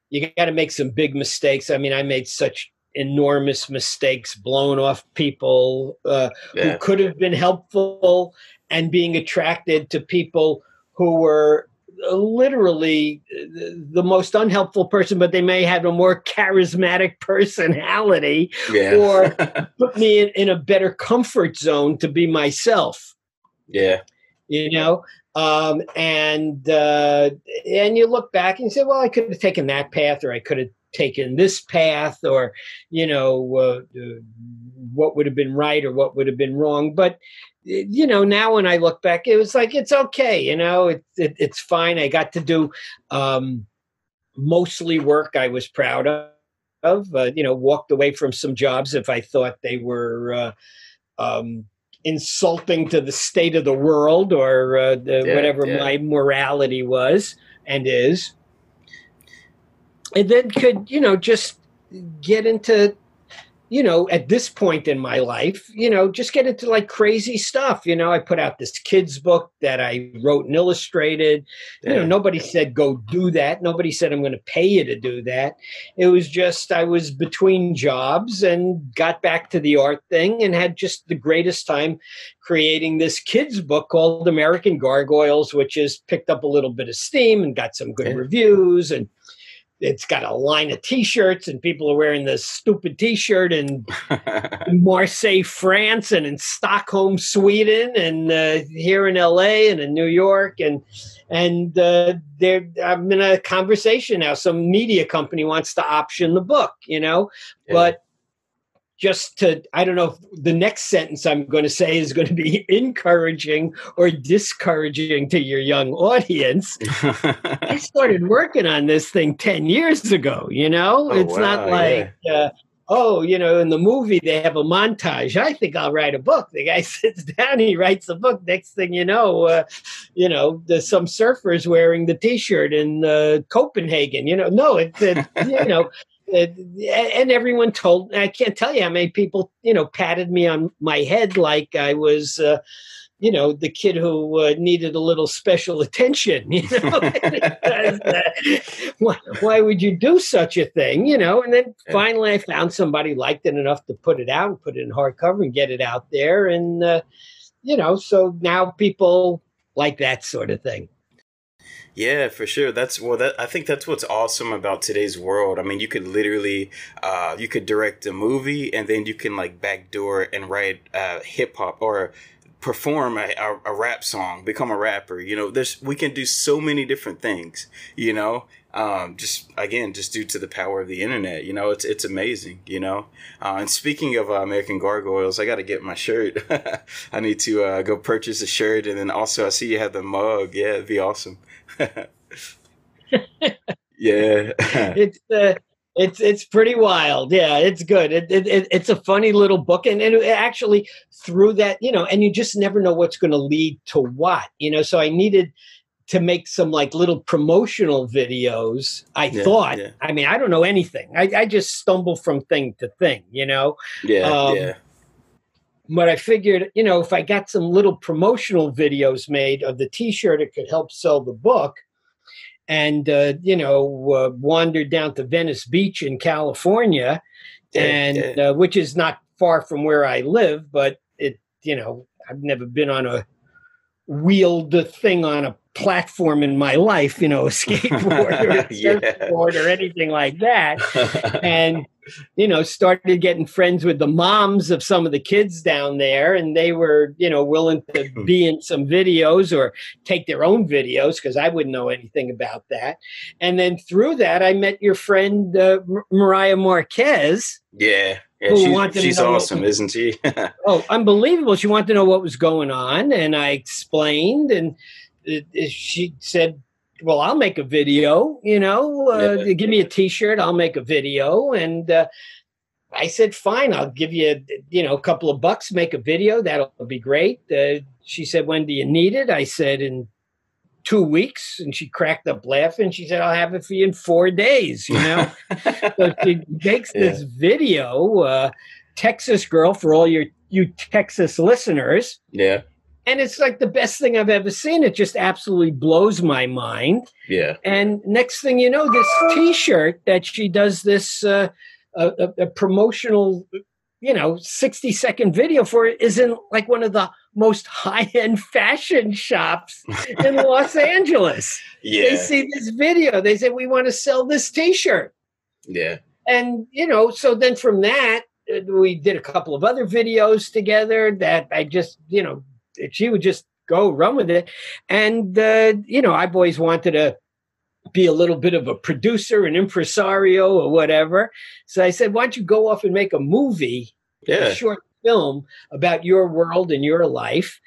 you got to make some big mistakes. I mean, I made such enormous mistakes, blowing off people uh, yeah. who could have been helpful and being attracted to people who were literally the most unhelpful person, but they may have a more charismatic personality yeah. or put me in, in, a better comfort zone to be myself. Yeah. You know? Um, and uh, and you look back and you say, well, I could have taken that path or I could have taken this path or, you know, uh, uh what would have been right or what would have been wrong. But you know, now when I look back, it was like it's okay. You know, it, it it's fine. I got to do um, mostly work I was proud of. Of uh, you know, walked away from some jobs if I thought they were uh, um, insulting to the state of the world or uh, the, yeah, whatever yeah. my morality was and is, and then could you know just get into you know, at this point in my life, you know, just get into like crazy stuff. You know, I put out this kids book that I wrote and illustrated. You know, nobody said go do that. Nobody said I'm going to pay you to do that. It was just I was between jobs and got back to the art thing and had just the greatest time creating this kids book called American Gargoyles, which has picked up a little bit of steam and got some good reviews and it's got a line of t-shirts and people are wearing this stupid t-shirt in, marseille france and in stockholm sweden and uh, here in la and in new york and and uh, there i'm in a conversation now some media company wants to option the book you know yeah. but just to i don't know if the next sentence i'm going to say is going to be encouraging or discouraging to your young audience. I started working on this thing 10 years ago you know? Oh, it's wow, not like yeah. uh, oh you know in the movie they have a montage. I think i'll write a book. The guy sits down he writes a book. Next thing you know uh, you know there's some surfers wearing the t-shirt in uh, copenhagen you know? No it's it, you know and everyone told i can't tell you how many people you know patted me on my head like i was uh, you know the kid who uh, needed a little special attention you know? Why, why, would you do such a thing you know? And then finally i found somebody liked it enough to put it out and put it in hardcover and get it out there and uh, you know so now people like that sort of thing yeah, for sure. That's well. That I think that's what's awesome about today's world. I mean, you could literally, uh, you could direct a movie, and then you can like backdoor and write uh, hip hop or perform a, a, a, rap song, become a rapper. You know, there's we can do so many different things. You know, um, just again, just due to the power of the internet. You know, it's it's amazing. You know, uh, and speaking of uh, American Gargoyles, I got to get my shirt. I need to uh, go purchase a shirt, and then also I see you have the mug. Yeah, it'd be awesome. yeah, it's uh, it's it's pretty wild. Yeah, it's good. It, it, it's a funny little book, and, and it actually through that, you know, and you just never know what's going to lead to what, you know. So I needed to make some like little promotional videos. I Yeah, thought. yeah. I mean, I don't know anything. I, I just stumble from thing to thing, you know. Yeah, Um, yeah, But I figured, you know, if I got some little promotional videos made of the T-shirt, it could help sell the book. And uh, you know, uh, wandered down to Venice Beach in California, and. Uh, which is not far from where I live, but it, you know, I've never been on a wheeled thing on a platform in my life, you know, a skateboard or a Yeah. surfboard or anything like that. And you know, started getting friends with the moms of some of the kids down there, and they were, you know, willing to be in some videos or take their own videos because I wouldn't know anything about that. And then through that, I met your friend uh, Mar- Mariah Marquez. yeah, yeah. She's, she's awesome, isn't she? Oh, unbelievable! She wanted to know what was going on, and I explained, and uh, she said. Well, I'll make a video, you know, uh, Yeah. give me a t-shirt, I'll make a video. And uh, I said, fine, I'll give you, you know, a couple of bucks, make a video. That'll be great. Uh, she said, when do you need it? I said, in two weeks. And she cracked up laughing. She said, I'll have it for you in four days, you know? so she makes this video, uh, Texas girl for all your, you Texas listeners. yeah, And it's like the best thing I've ever seen. It just absolutely blows my mind. yeah, And next thing you know, this T-shirt that she does this uh, a, a, promotional, you know, sixty second video for is in like one of the most high end fashion shops in Los Angeles. Yeah. They see this video, they say we want to sell this T-shirt, yeah. and you know, so then from that uh, we did a couple of other videos together that I just, you know, she would just go run with it. And, uh, you know, I've always wanted to be a little bit of a producer, an impresario, or whatever. So I said, why don't you go off and make a movie, Yeah. a short film about your world and your life?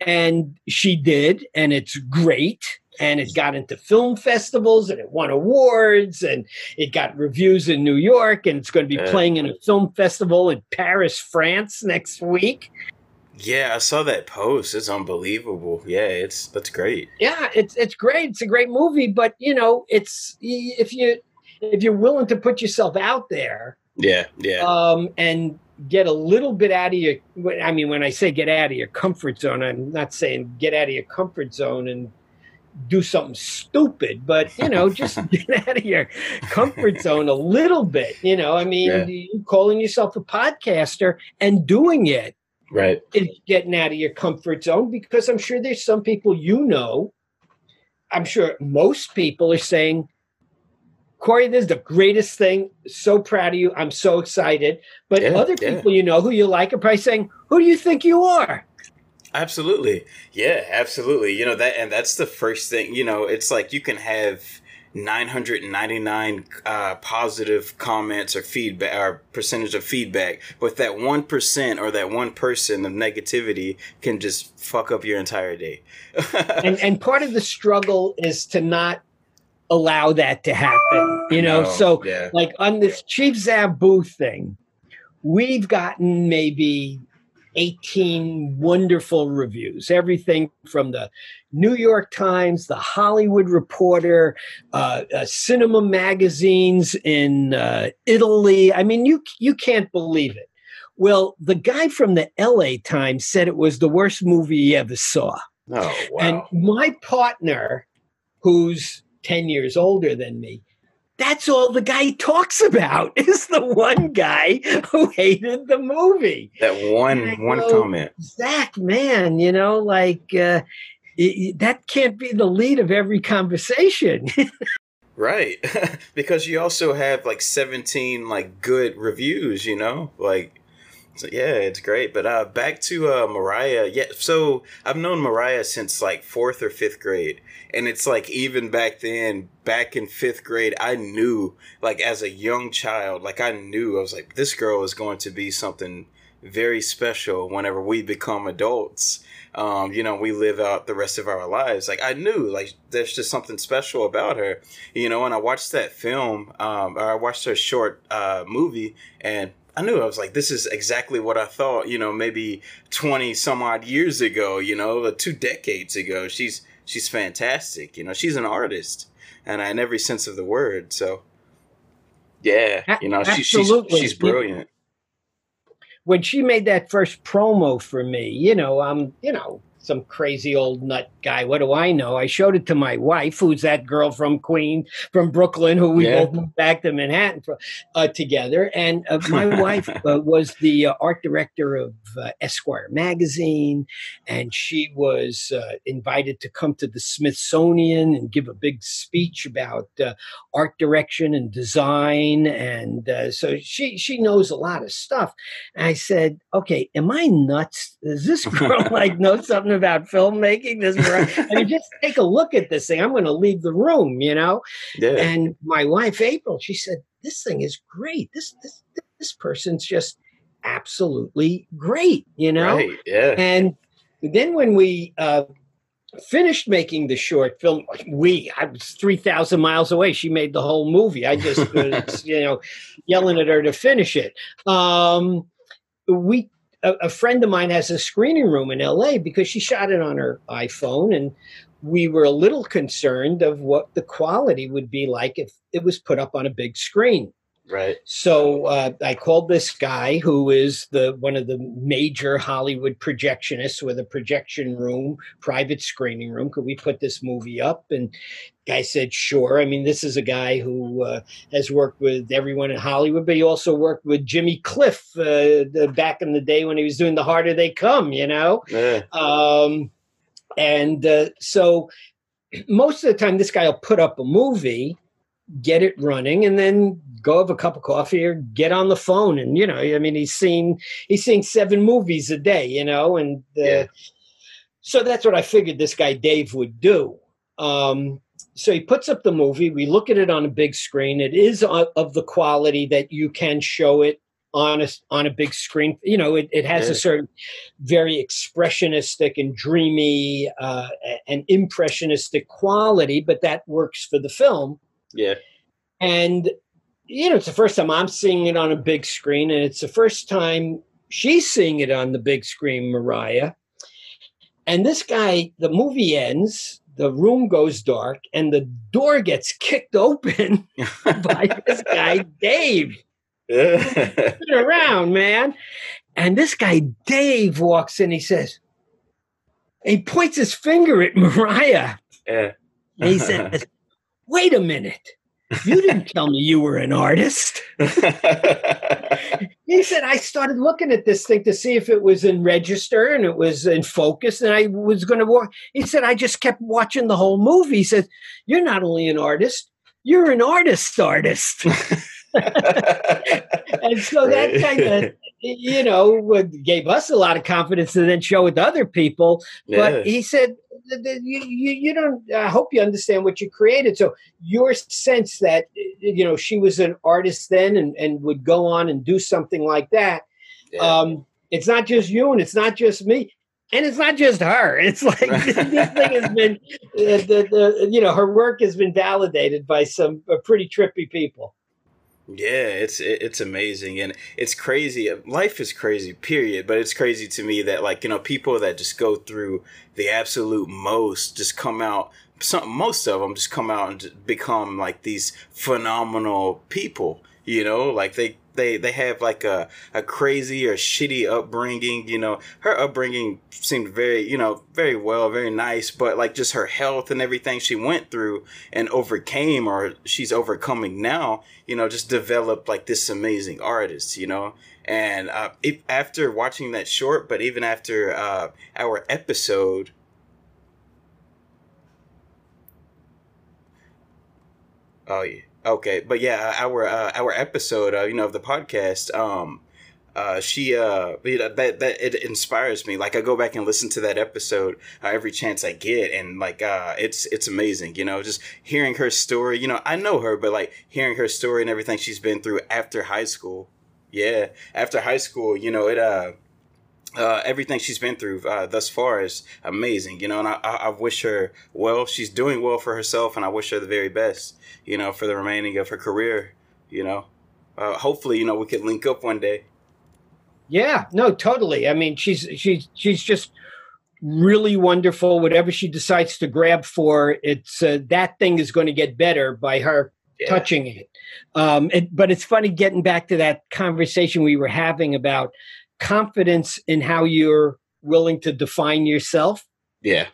And she did, and it's great. And it got into film festivals and it won awards and it got reviews in New York and it's going to be Yeah. playing in a film festival in Paris, France next week. Yeah, I saw that post. It's unbelievable. Yeah, it's that's great. Yeah, it's it's great. It's a great movie, but you know, it's if you if you're willing to put yourself out there Yeah, yeah, um, and get a little bit out of your I mean, when I say get out of your comfort zone, I'm not saying get out of your comfort zone and do something stupid, but you know, just get out of your comfort zone a little bit. You know, I mean, Yeah. you calling yourself a podcaster and doing it right. is getting out of your comfort zone because I'm sure there's some people you know. I'm sure most people are saying, Corey, this is the greatest thing. So proud of you. I'm so excited. But Yeah, other yeah. people you know who you like are probably saying, Who do you think you are? Absolutely. Yeah, absolutely. You know that and that's the first thing, you know, it's like you can have 999 uh, positive comments or feedback or percentage of feedback, but that 1% or that one person of negativity can just fuck up your entire day. And and part of the struggle is to not allow that to happen. You know, No, so yeah. like on this Chief Zabu thing, we've gotten maybe 18 wonderful reviews. Everything from the New York Times, the Hollywood Reporter, uh, uh, cinema magazines in uh, Italy. I mean, you you can't believe it. Well, the guy from the LA Times said it was the worst movie he ever saw. Oh, wow. And my partner, who's 10 years older than me, that's all the guy talks about is the one guy who hated the movie. that one one go- comment. Zach, man, you know, like uh, it- that can't be the lead of every conversation. Right. because you also have like 17 like good reviews, you know? Like so yeah, it's great. But uh back to uh Mariah. Yeah, so I've known Mariah since like 4th or 5th grade. And it's like even back then, back in 5th grade, I knew like as a young child, like I knew I was like this girl is going to be something very special whenever we become adults um, you know, we live out the rest of our lives. Like I knew, like there's just something special about her, you know. And I watched that film, um, or I watched her short uh, movie, and I knew I was like, this is exactly what I thought. You know, maybe twenty some odd years ago, you know, uh, two decades ago. She's she's fantastic. You know, she's an artist, and in every sense of the word. So, yeah, you know, she, she's she's brilliant. When she made that first promo for me, you know, I'm, you know, some crazy old nut guy. What do I know? I showed it to my wife, who's that girl from Queen, from Brooklyn, who we yeah. both moved back to Manhattan for, uh, together. And uh, my wife uh, was the uh, art director of uh, Esquire magazine, and she was uh, invited to come to the Smithsonian and give a big speech about art direction and design. And so she she knows a lot of stuff. And I said, "Okay, am I nuts? Does this girl like know something?" Something about filmmaking. This, I mean, just take a look at this thing. I'm going to leave the room, you know. Yeah. And my wife April, she said, "This thing is great. This this this person's just absolutely great, you know." Right. Yeah. And then when we uh, finished making the short film, we I was three thousand miles away. She made the whole movie. I just was, you know, yelling at her to finish it. Um, we a, a friend of mine has a screening room in LA because she shot it on her iPhone and we were a little concerned of what the quality would be like if it was put up on a big screen. Right. So uh, I called this guy who is the one of the major Hollywood projectionists with a projection room, private screening room. Could we put this movie up? And guy said, "Sure." I mean, this is a guy who uh, has worked with everyone in Hollywood, but he also worked with Jimmy Cliff uh, the, back in the day when he was doing "The Harder They Come." You know. Yeah. Um, and uh, so most of the time, this guy will put up a movie get it running and then go have a cup of coffee or get on the phone. And you know i mean he's seen he's seeing seven movies a day you know and uh, yeah. so that's what i figured this guy dave would do. Um, so he puts up the movie. We look at it on a big screen. It is of the quality that you can show it on a, on a big screen. You know it, it has yeah. a certain very expressionistic and dreamy uh, and impressionistic quality but that works for the film yeah. And, you know, it's the first time I'm seeing it on a big screen, and it's the first time she's seeing it on the big screen, Mariah. And this guy, the movie ends, the room goes dark, and the door gets kicked open by this guy, Dave. Yeah. around, man. And this guy, Dave, walks in. He says, he points his finger at Mariah. Yeah. and he says, wait a minute. You didn't tell me you were an artist. he said, I started looking at this thing to see if it was in register and it was in focus, and I was going to walk. He said, I just kept watching the whole movie. He said, You're not only an artist, you're an artist artist. and so that kind of you know gave us a lot of confidence to then show it to other people but he said you, you, you don't i hope you understand what you created so your sense that you know she was an artist then and, and would go on and do something like that yeah. um, it's not just you and it's not just me and it's not just her. It's like this thing has been, uh, the, the, you know, her work has been validated by some uh, pretty trippy people. Yeah, it's it's amazing and it's crazy. Life is crazy, period. But it's crazy to me that like you know people that just go through the absolute most just come out. Some most of them just come out and become like these phenomenal people. You know, like they they they have like a, a crazy or shitty upbringing you know. Her upbringing seemed very you know very well very nice but like just her health and everything she went through and overcame or she's overcoming now you know just developed like this amazing artist you know. And uh, if, after watching that short but even after uh, our episode oh yeah Okay, but yeah, uh, our uh, our episode, uh, you know, of the podcast, um, uh, she uh, you know, that that it inspires me. Like I go back and listen to that episode uh, every chance I get, and like uh, it's it's amazing. You know, just hearing her story. You know, I know her, but like hearing her story and everything she's been through after high school. Yeah, after high school, you know, it uh uh, everything she's been through uh, thus far is amazing, you know, and I, I, wish her well. She's doing well for herself, and I wish her the very best, you know, for the remaining of her career, you know. Uh, hopefully, you know, we could link up one day. Yeah, no, totally. I mean, she's she's she's just really wonderful. Whatever she decides to grab for, it's uh, that thing is going to get better by her yeah. touching it. Um, it. But it's funny getting back to that conversation we were having about confidence in how you're willing to define yourself. Yeah.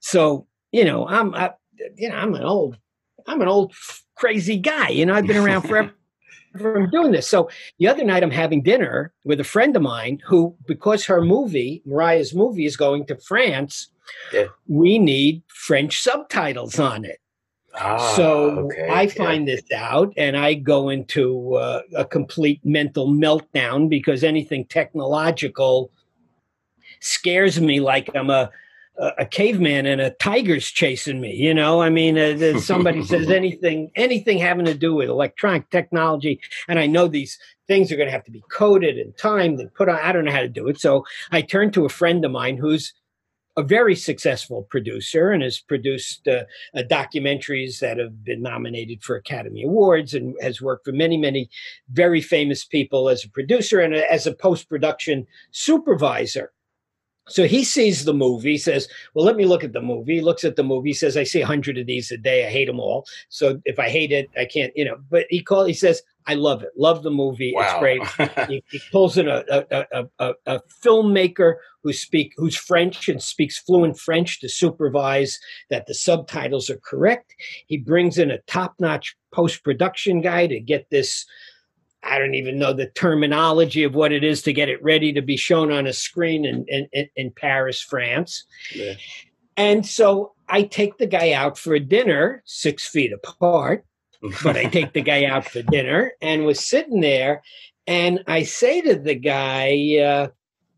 So you know, I'm, I, you know, I'm an old, I'm an old crazy guy. You know, I've been around forever. from doing this. So the other night, I'm having dinner with a friend of mine who, because her movie, Mariah's movie, is going to France, yeah. we need French subtitles on it. Ah, so okay, I find this out and I go into uh, a complete mental meltdown because anything technological scares me like I'm a a caveman and a tiger's chasing me. You know, I mean, uh, somebody says anything, anything having to do with electronic technology, and I know these things are going to have to be coded and timed and put on. I don't know how to do it, so I turn to a friend of mine who's a very successful producer and has produced uh, uh, documentaries that have been nominated for Academy Awards and has worked for many, many very famous people as a producer and as a post production supervisor. So he sees the movie, says, Well, let me look at the movie. He looks at the movie, says, I see a hundred of these a day. I hate them all. So if I hate it, I can't, you know. But he call he says, I love it. Love the movie. Wow. It's great. he, he, pulls in a a, a, a, a, filmmaker who speak who's French and speaks fluent French to supervise that the subtitles are correct. He brings in a top-notch post-production guy to get this I don't even know the terminology of what it is to get it ready to be shown on a screen in, in, in Paris, France. Yeah. And so I take the guy out for a dinner, six feet apart, but I take the guy out for dinner and was sitting there. And I say to the guy, uh,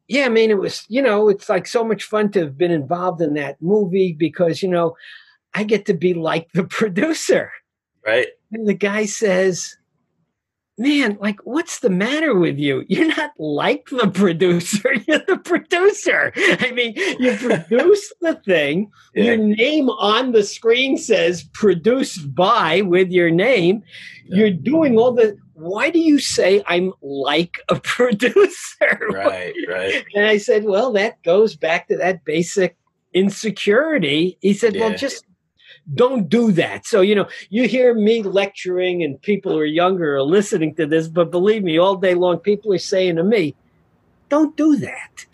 yeah, I mean, it was, you know, it's like so much fun to have been involved in that movie because, you know, I get to be like the producer. Right. And the guy says, man, like, what's the matter with you? You're not like the producer. You're the producer. I mean, you produce the thing. Yeah. Your name on the screen says produced by with your name. Yeah. You're doing all the. Why do you say I'm like a producer? Right, right. And I said, well, that goes back to that basic insecurity. He said, yeah. well, just don't do that. So, you know, you hear me lecturing and people who are younger are listening to this, but believe me, all day long, people are saying to me, don't do that.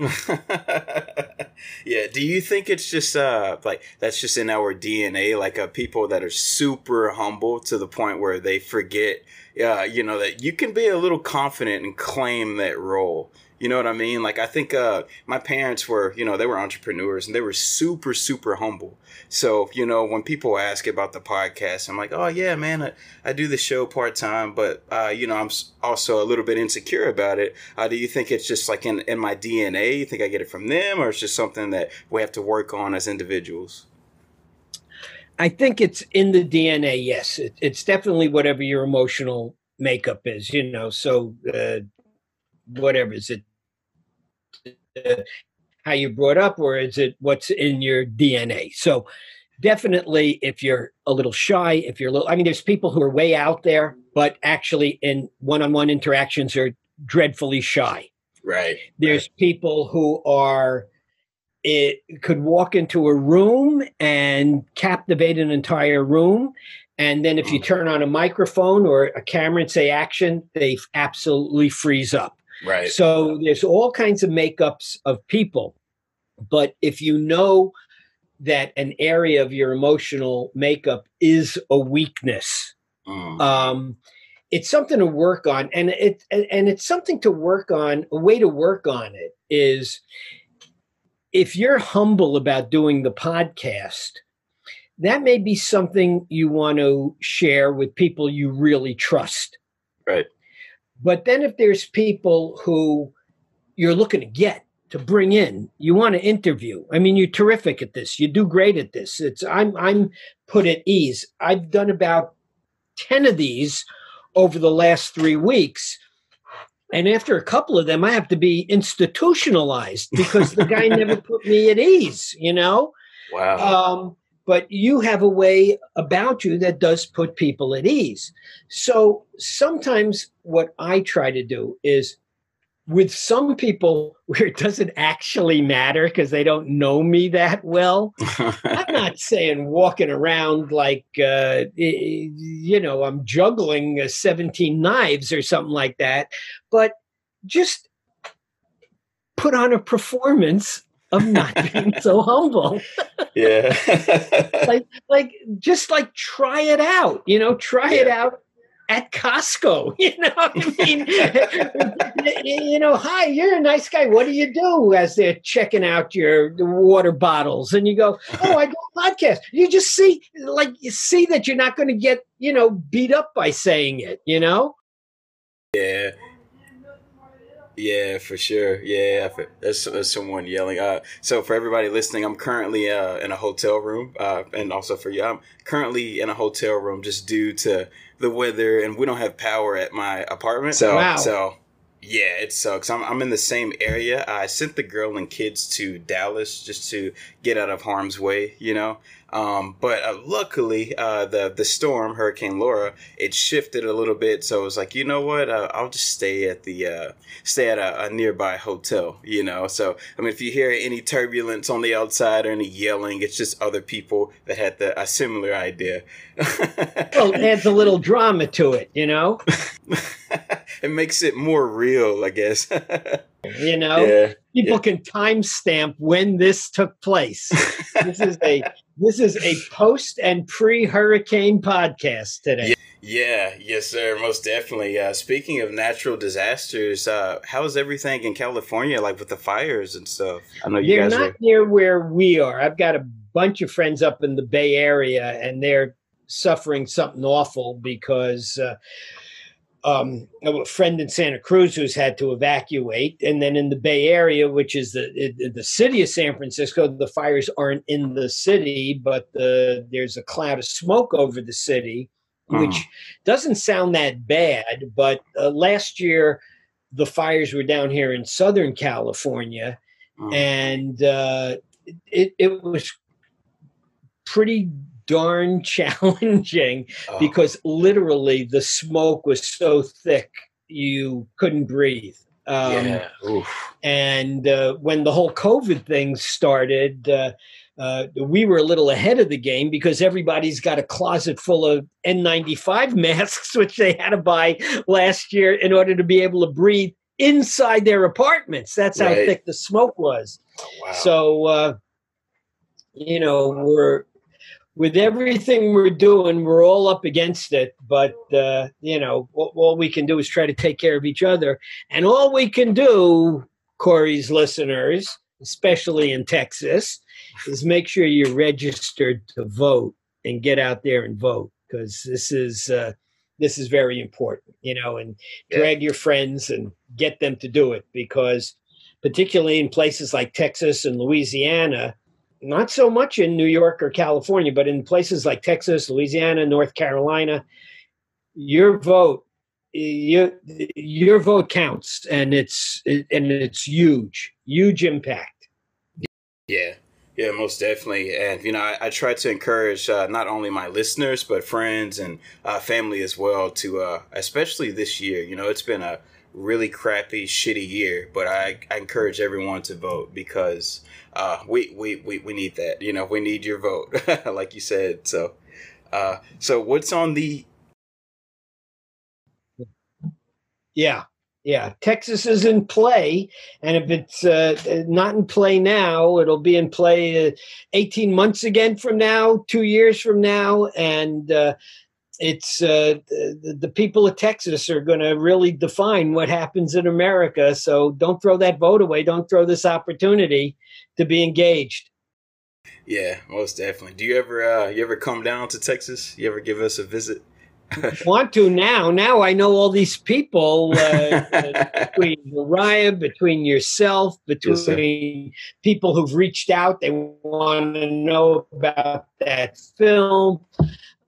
yeah. Do you think it's just uh like that's just in our DNA, like uh, people that are super humble to the point where they forget, uh, you know, that you can be a little confident and claim that role. You know what I mean? Like I think uh, my parents were, you know, they were entrepreneurs and they were super, super humble. So you know, when people ask about the podcast, I'm like, oh yeah, man, I, I do the show part time, but uh, you know, I'm also a little bit insecure about it. Uh, do you think it's just like in in my DNA? You think I get it from them, or it's just something that we have to work on as individuals? I think it's in the DNA. Yes, it, it's definitely whatever your emotional makeup is. You know, so uh, whatever is it how you brought up or is it what's in your DNA? So definitely if you're a little shy, if you're a little I mean there's people who are way out there but actually in one-on-one interactions are dreadfully shy. Right. There's right. people who are it could walk into a room and captivate an entire room and then if you mm. turn on a microphone or a camera and say action they absolutely freeze up Right. So there's all kinds of makeups of people. But if you know that an area of your emotional makeup is a weakness, mm. um, it's something to work on. And it and it's something to work on. A way to work on it is if you're humble about doing the podcast, that may be something you want to share with people you really trust. Right. But then if there's people who you're looking to get to bring in, you want to interview. I mean, you're terrific at this. You do great at this. It's I'm I'm put at ease. I've done about 10 of these over the last 3 weeks. And after a couple of them, I have to be institutionalized because the guy never put me at ease, you know? Wow. Um, but you have a way about you that does put people at ease. So sometimes what I try to do is with some people where it doesn't actually matter because they don't know me that well. I'm not saying walking around like, uh, you know, I'm juggling uh, 17 knives or something like that, but just put on a performance of not being so humble. yeah. like, like, just like try it out, you know, try yeah. it out at Costco. You know, I mean, you know, hi, you're a nice guy. What do you do as they're checking out your water bottles? And you go, oh, I do a podcast. You just see, like, you see that you're not going to get, you know, beat up by saying it. You know. Yeah. Yeah, for sure. Yeah, there's, there's someone yelling. Uh, so for everybody listening, I'm currently uh, in a hotel room, uh, and also for you, I'm currently in a hotel room just due to the weather, and we don't have power at my apartment. So, wow. so yeah, it sucks. I'm I'm in the same area. I sent the girl and kids to Dallas just to get out of harm's way, you know. Um, but uh, luckily, uh, the the storm, Hurricane Laura, it shifted a little bit. So it was like, you know what? Uh, I'll just stay at the uh, stay at a, a, nearby hotel. You know. So I mean, if you hear any turbulence on the outside or any yelling, it's just other people that had the, a similar idea. well, it adds a little drama to it. You know. it makes it more real, I guess. you know, yeah, people yeah. can timestamp when this took place. this is a this is a post and pre hurricane podcast today. Yeah, yes, sir, most definitely. Uh, speaking of natural disasters, uh, how's everything in California, like with the fires and stuff? I know you they're guys not are... near where we are. I've got a bunch of friends up in the Bay Area, and they're suffering something awful because uh, um, a friend in Santa Cruz who's had to evacuate, and then in the Bay Area, which is the the city of San Francisco, the fires aren't in the city, but the, there's a cloud of smoke over the city, which uh-huh. doesn't sound that bad. But uh, last year, the fires were down here in Southern California, uh-huh. and uh, it it was pretty darn challenging oh. because literally the smoke was so thick you couldn't breathe. Um, yeah. And uh, when the whole COVID thing started, uh, uh, we were a little ahead of the game because everybody's got a closet full of N95 masks, which they had to buy last year in order to be able to breathe inside their apartments. That's right. how thick the smoke was. Wow. So, uh, you know, we're with everything we're doing, we're all up against it. But uh, you know, all, all we can do is try to take care of each other, and all we can do, Corey's listeners, especially in Texas, is make sure you're registered to vote and get out there and vote because this is uh, this is very important. You know, and drag your friends and get them to do it because, particularly in places like Texas and Louisiana not so much in New York or California, but in places like Texas, Louisiana, North Carolina, your vote your your vote counts and it's and it's huge huge impact. Yeah. Yeah most definitely. And you know i, I try to encourage uh, not only my listeners but friends and uh, family as well to uh, especially this year. You know it's been a really crappy shitty year but i, I encourage everyone to vote because uh, we, we, we, we need that. You know, we need your vote, like you said. So, uh, so what's on the? Yeah, yeah. Texas is in play, and if it's uh, not in play now, it'll be in play uh, eighteen months again from now, two years from now, and. Uh, it's uh, the, the, people of Texas are going to really define what happens in America. So don't throw that vote away. Don't throw this opportunity to be engaged. Yeah, most definitely. Do you ever uh, you ever come down to Texas? You ever give us a visit? want to now. Now I know all these people uh, between Mariah, between yourself, between yes, people who've reached out. They want to know about that film.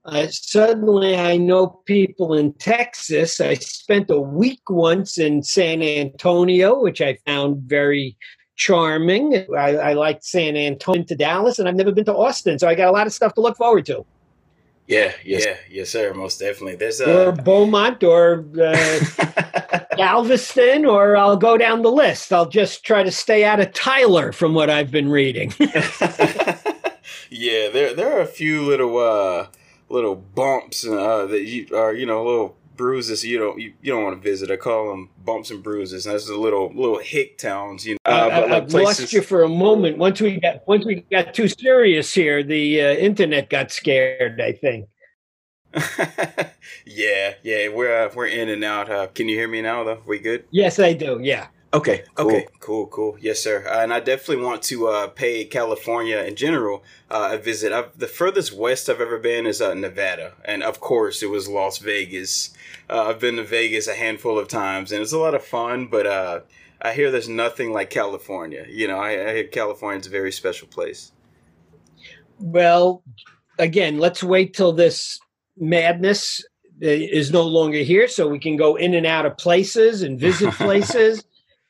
Uh, suddenly, I know people in Texas. I spent a week once in San Antonio, which I found very charming. I, I liked San Antonio to Dallas, and I've never been to Austin, so I got a lot of stuff to look forward to. Yeah, yeah, yes, sir, most definitely. There's a or Beaumont or uh, Galveston, or I'll go down the list. I'll just try to stay out of Tyler from what I've been reading. yeah, there there are a few little uh, little bumps uh, that you are you know little bruises you don't you, you don't want to visit. I call them bumps and bruises. And that's the little little hick towns. You know, uh, I, like I've lost you for a moment. Once we got once we got too serious here, the uh, internet got scared. I think. yeah, yeah, we're uh, we're in and out. Uh, can you hear me now? Though we good? Yes, I do. Yeah. Okay. Cool. Okay. Cool. Cool. Yes, sir. Uh, and I definitely want to uh, pay California in general uh, a visit. I've, the furthest west I've ever been is uh, Nevada, and of course, it was Las Vegas. Uh, I've been to Vegas a handful of times, and it's a lot of fun. But uh, I hear there's nothing like California. You know, I, I hear California's a very special place. Well, again, let's wait till this madness is no longer here so we can go in and out of places and visit places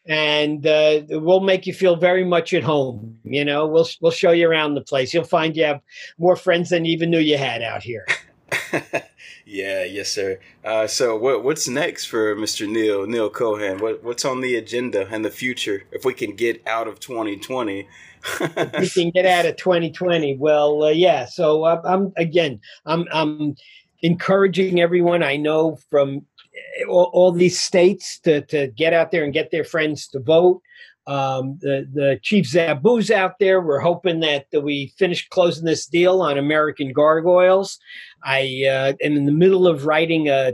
and uh, we'll make you feel very much at home. You know, we'll we'll show you around the place. You'll find you have more friends than you even knew you had out here. yeah, yes, sir. Uh, so, what what's next for Mr. Neil Neil Cohen? What what's on the agenda and the future? If we can get out of 2020. we can get out of 2020. Well, uh, yeah. So I'm, I'm again. I'm I'm encouraging everyone I know from all, all, these states to, to get out there and get their friends to vote. Um, the, the Chief Zabu's out there. We're hoping that we finish closing this deal on American Gargoyles. I uh, am in the middle of writing a,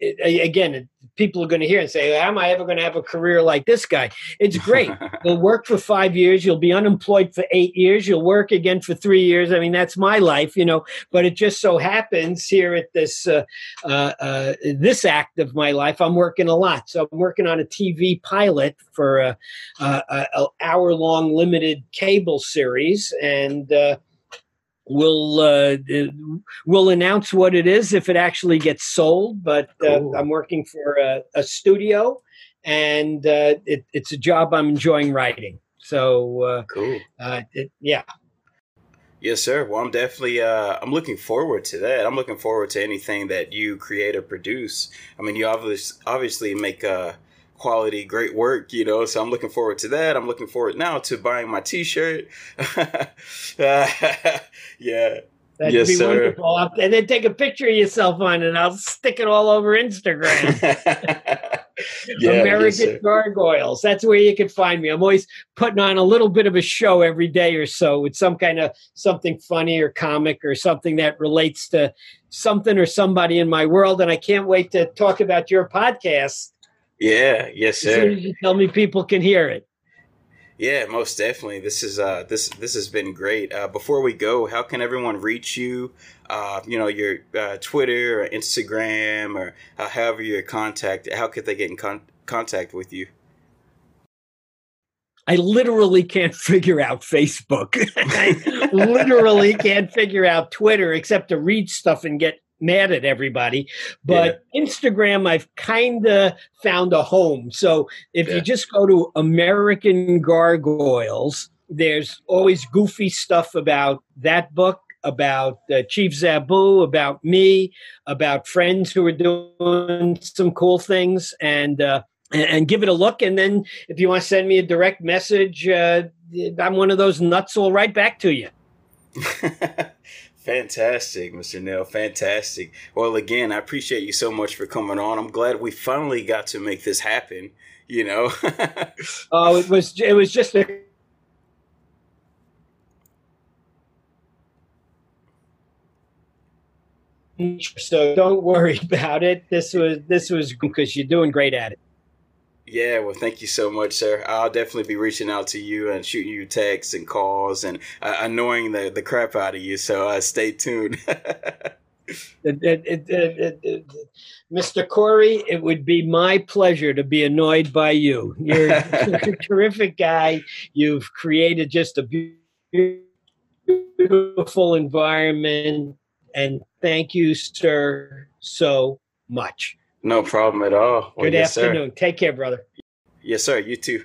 again, people are going to hear and say, am I ever going to have a career like this guy? It's great. you'll work for five years, you'll be unemployed for eight years, you'll work again for three years. I mean, that's my life, you know. But it just so happens here at this uh, uh, uh, this act of my life, I'm working a lot. So I'm working on a TV pilot for a, a, a hour long limited cable series, and uh, we'll uh, we'll announce what it is if it actually gets sold. But uh. I'm working for a, a studio, and uh, it, it's a job I'm enjoying writing. So uh, cool. Uh, it, yeah. Yes, sir. Well, I'm definitely uh, I'm looking forward to that. I'm looking forward to anything that you create or produce. I mean, you obviously obviously make a quality, great work, you know. So I'm looking forward to that. I'm looking forward now to buying my T-shirt. uh, yeah. That'd yes, be sir. wonderful. And then take a picture of yourself on it. and I'll stick it all over Instagram. yeah, American yes, Gargoyles. That's where you can find me. I'm always putting on a little bit of a show every day or so with some kind of something funny or comic or something that relates to something or somebody in my world. And I can't wait to talk about your podcast yeah, yes, sir. As soon as you tell me people can hear it. Yeah, most definitely. This is uh this this has been great. Uh, before we go, how can everyone reach you? Uh, you know, your uh, Twitter or Instagram or uh, however your contact. How could they get in con- contact with you? I literally can't figure out Facebook. I literally can't figure out Twitter except to read stuff and get mad at everybody. But yeah. Instagram, I've kind of found a home. So if yeah. you just go to American Gargoyles, there's always goofy stuff about that book, about uh, Chief Zabu, about me, about friends who are doing some cool things, and uh, and, give it a look. And then if you want to send me a direct message, uh, I'm one of those nuts. I'll write back to you. Fantastic, Mr. Neil. Fantastic. Well, again, I appreciate you so much for coming on. I'm glad we finally got to make this happen. You know. Oh, it was it was just a so don't worry about it. This was this was because you're doing great at it. Yeah, well, thank you so much, sir. I'll definitely be reaching out to you and shooting you texts and calls and uh, annoying the, the crap out of you. So uh, stay tuned. Mr. Corey, it would be my pleasure to be annoyed by you. You're a terrific guy. You've created just a beautiful environment. And thank you, sir, so much. No problem at all. Well, Good yes, afternoon. Sir. Take care, brother. Yes, sir. You too.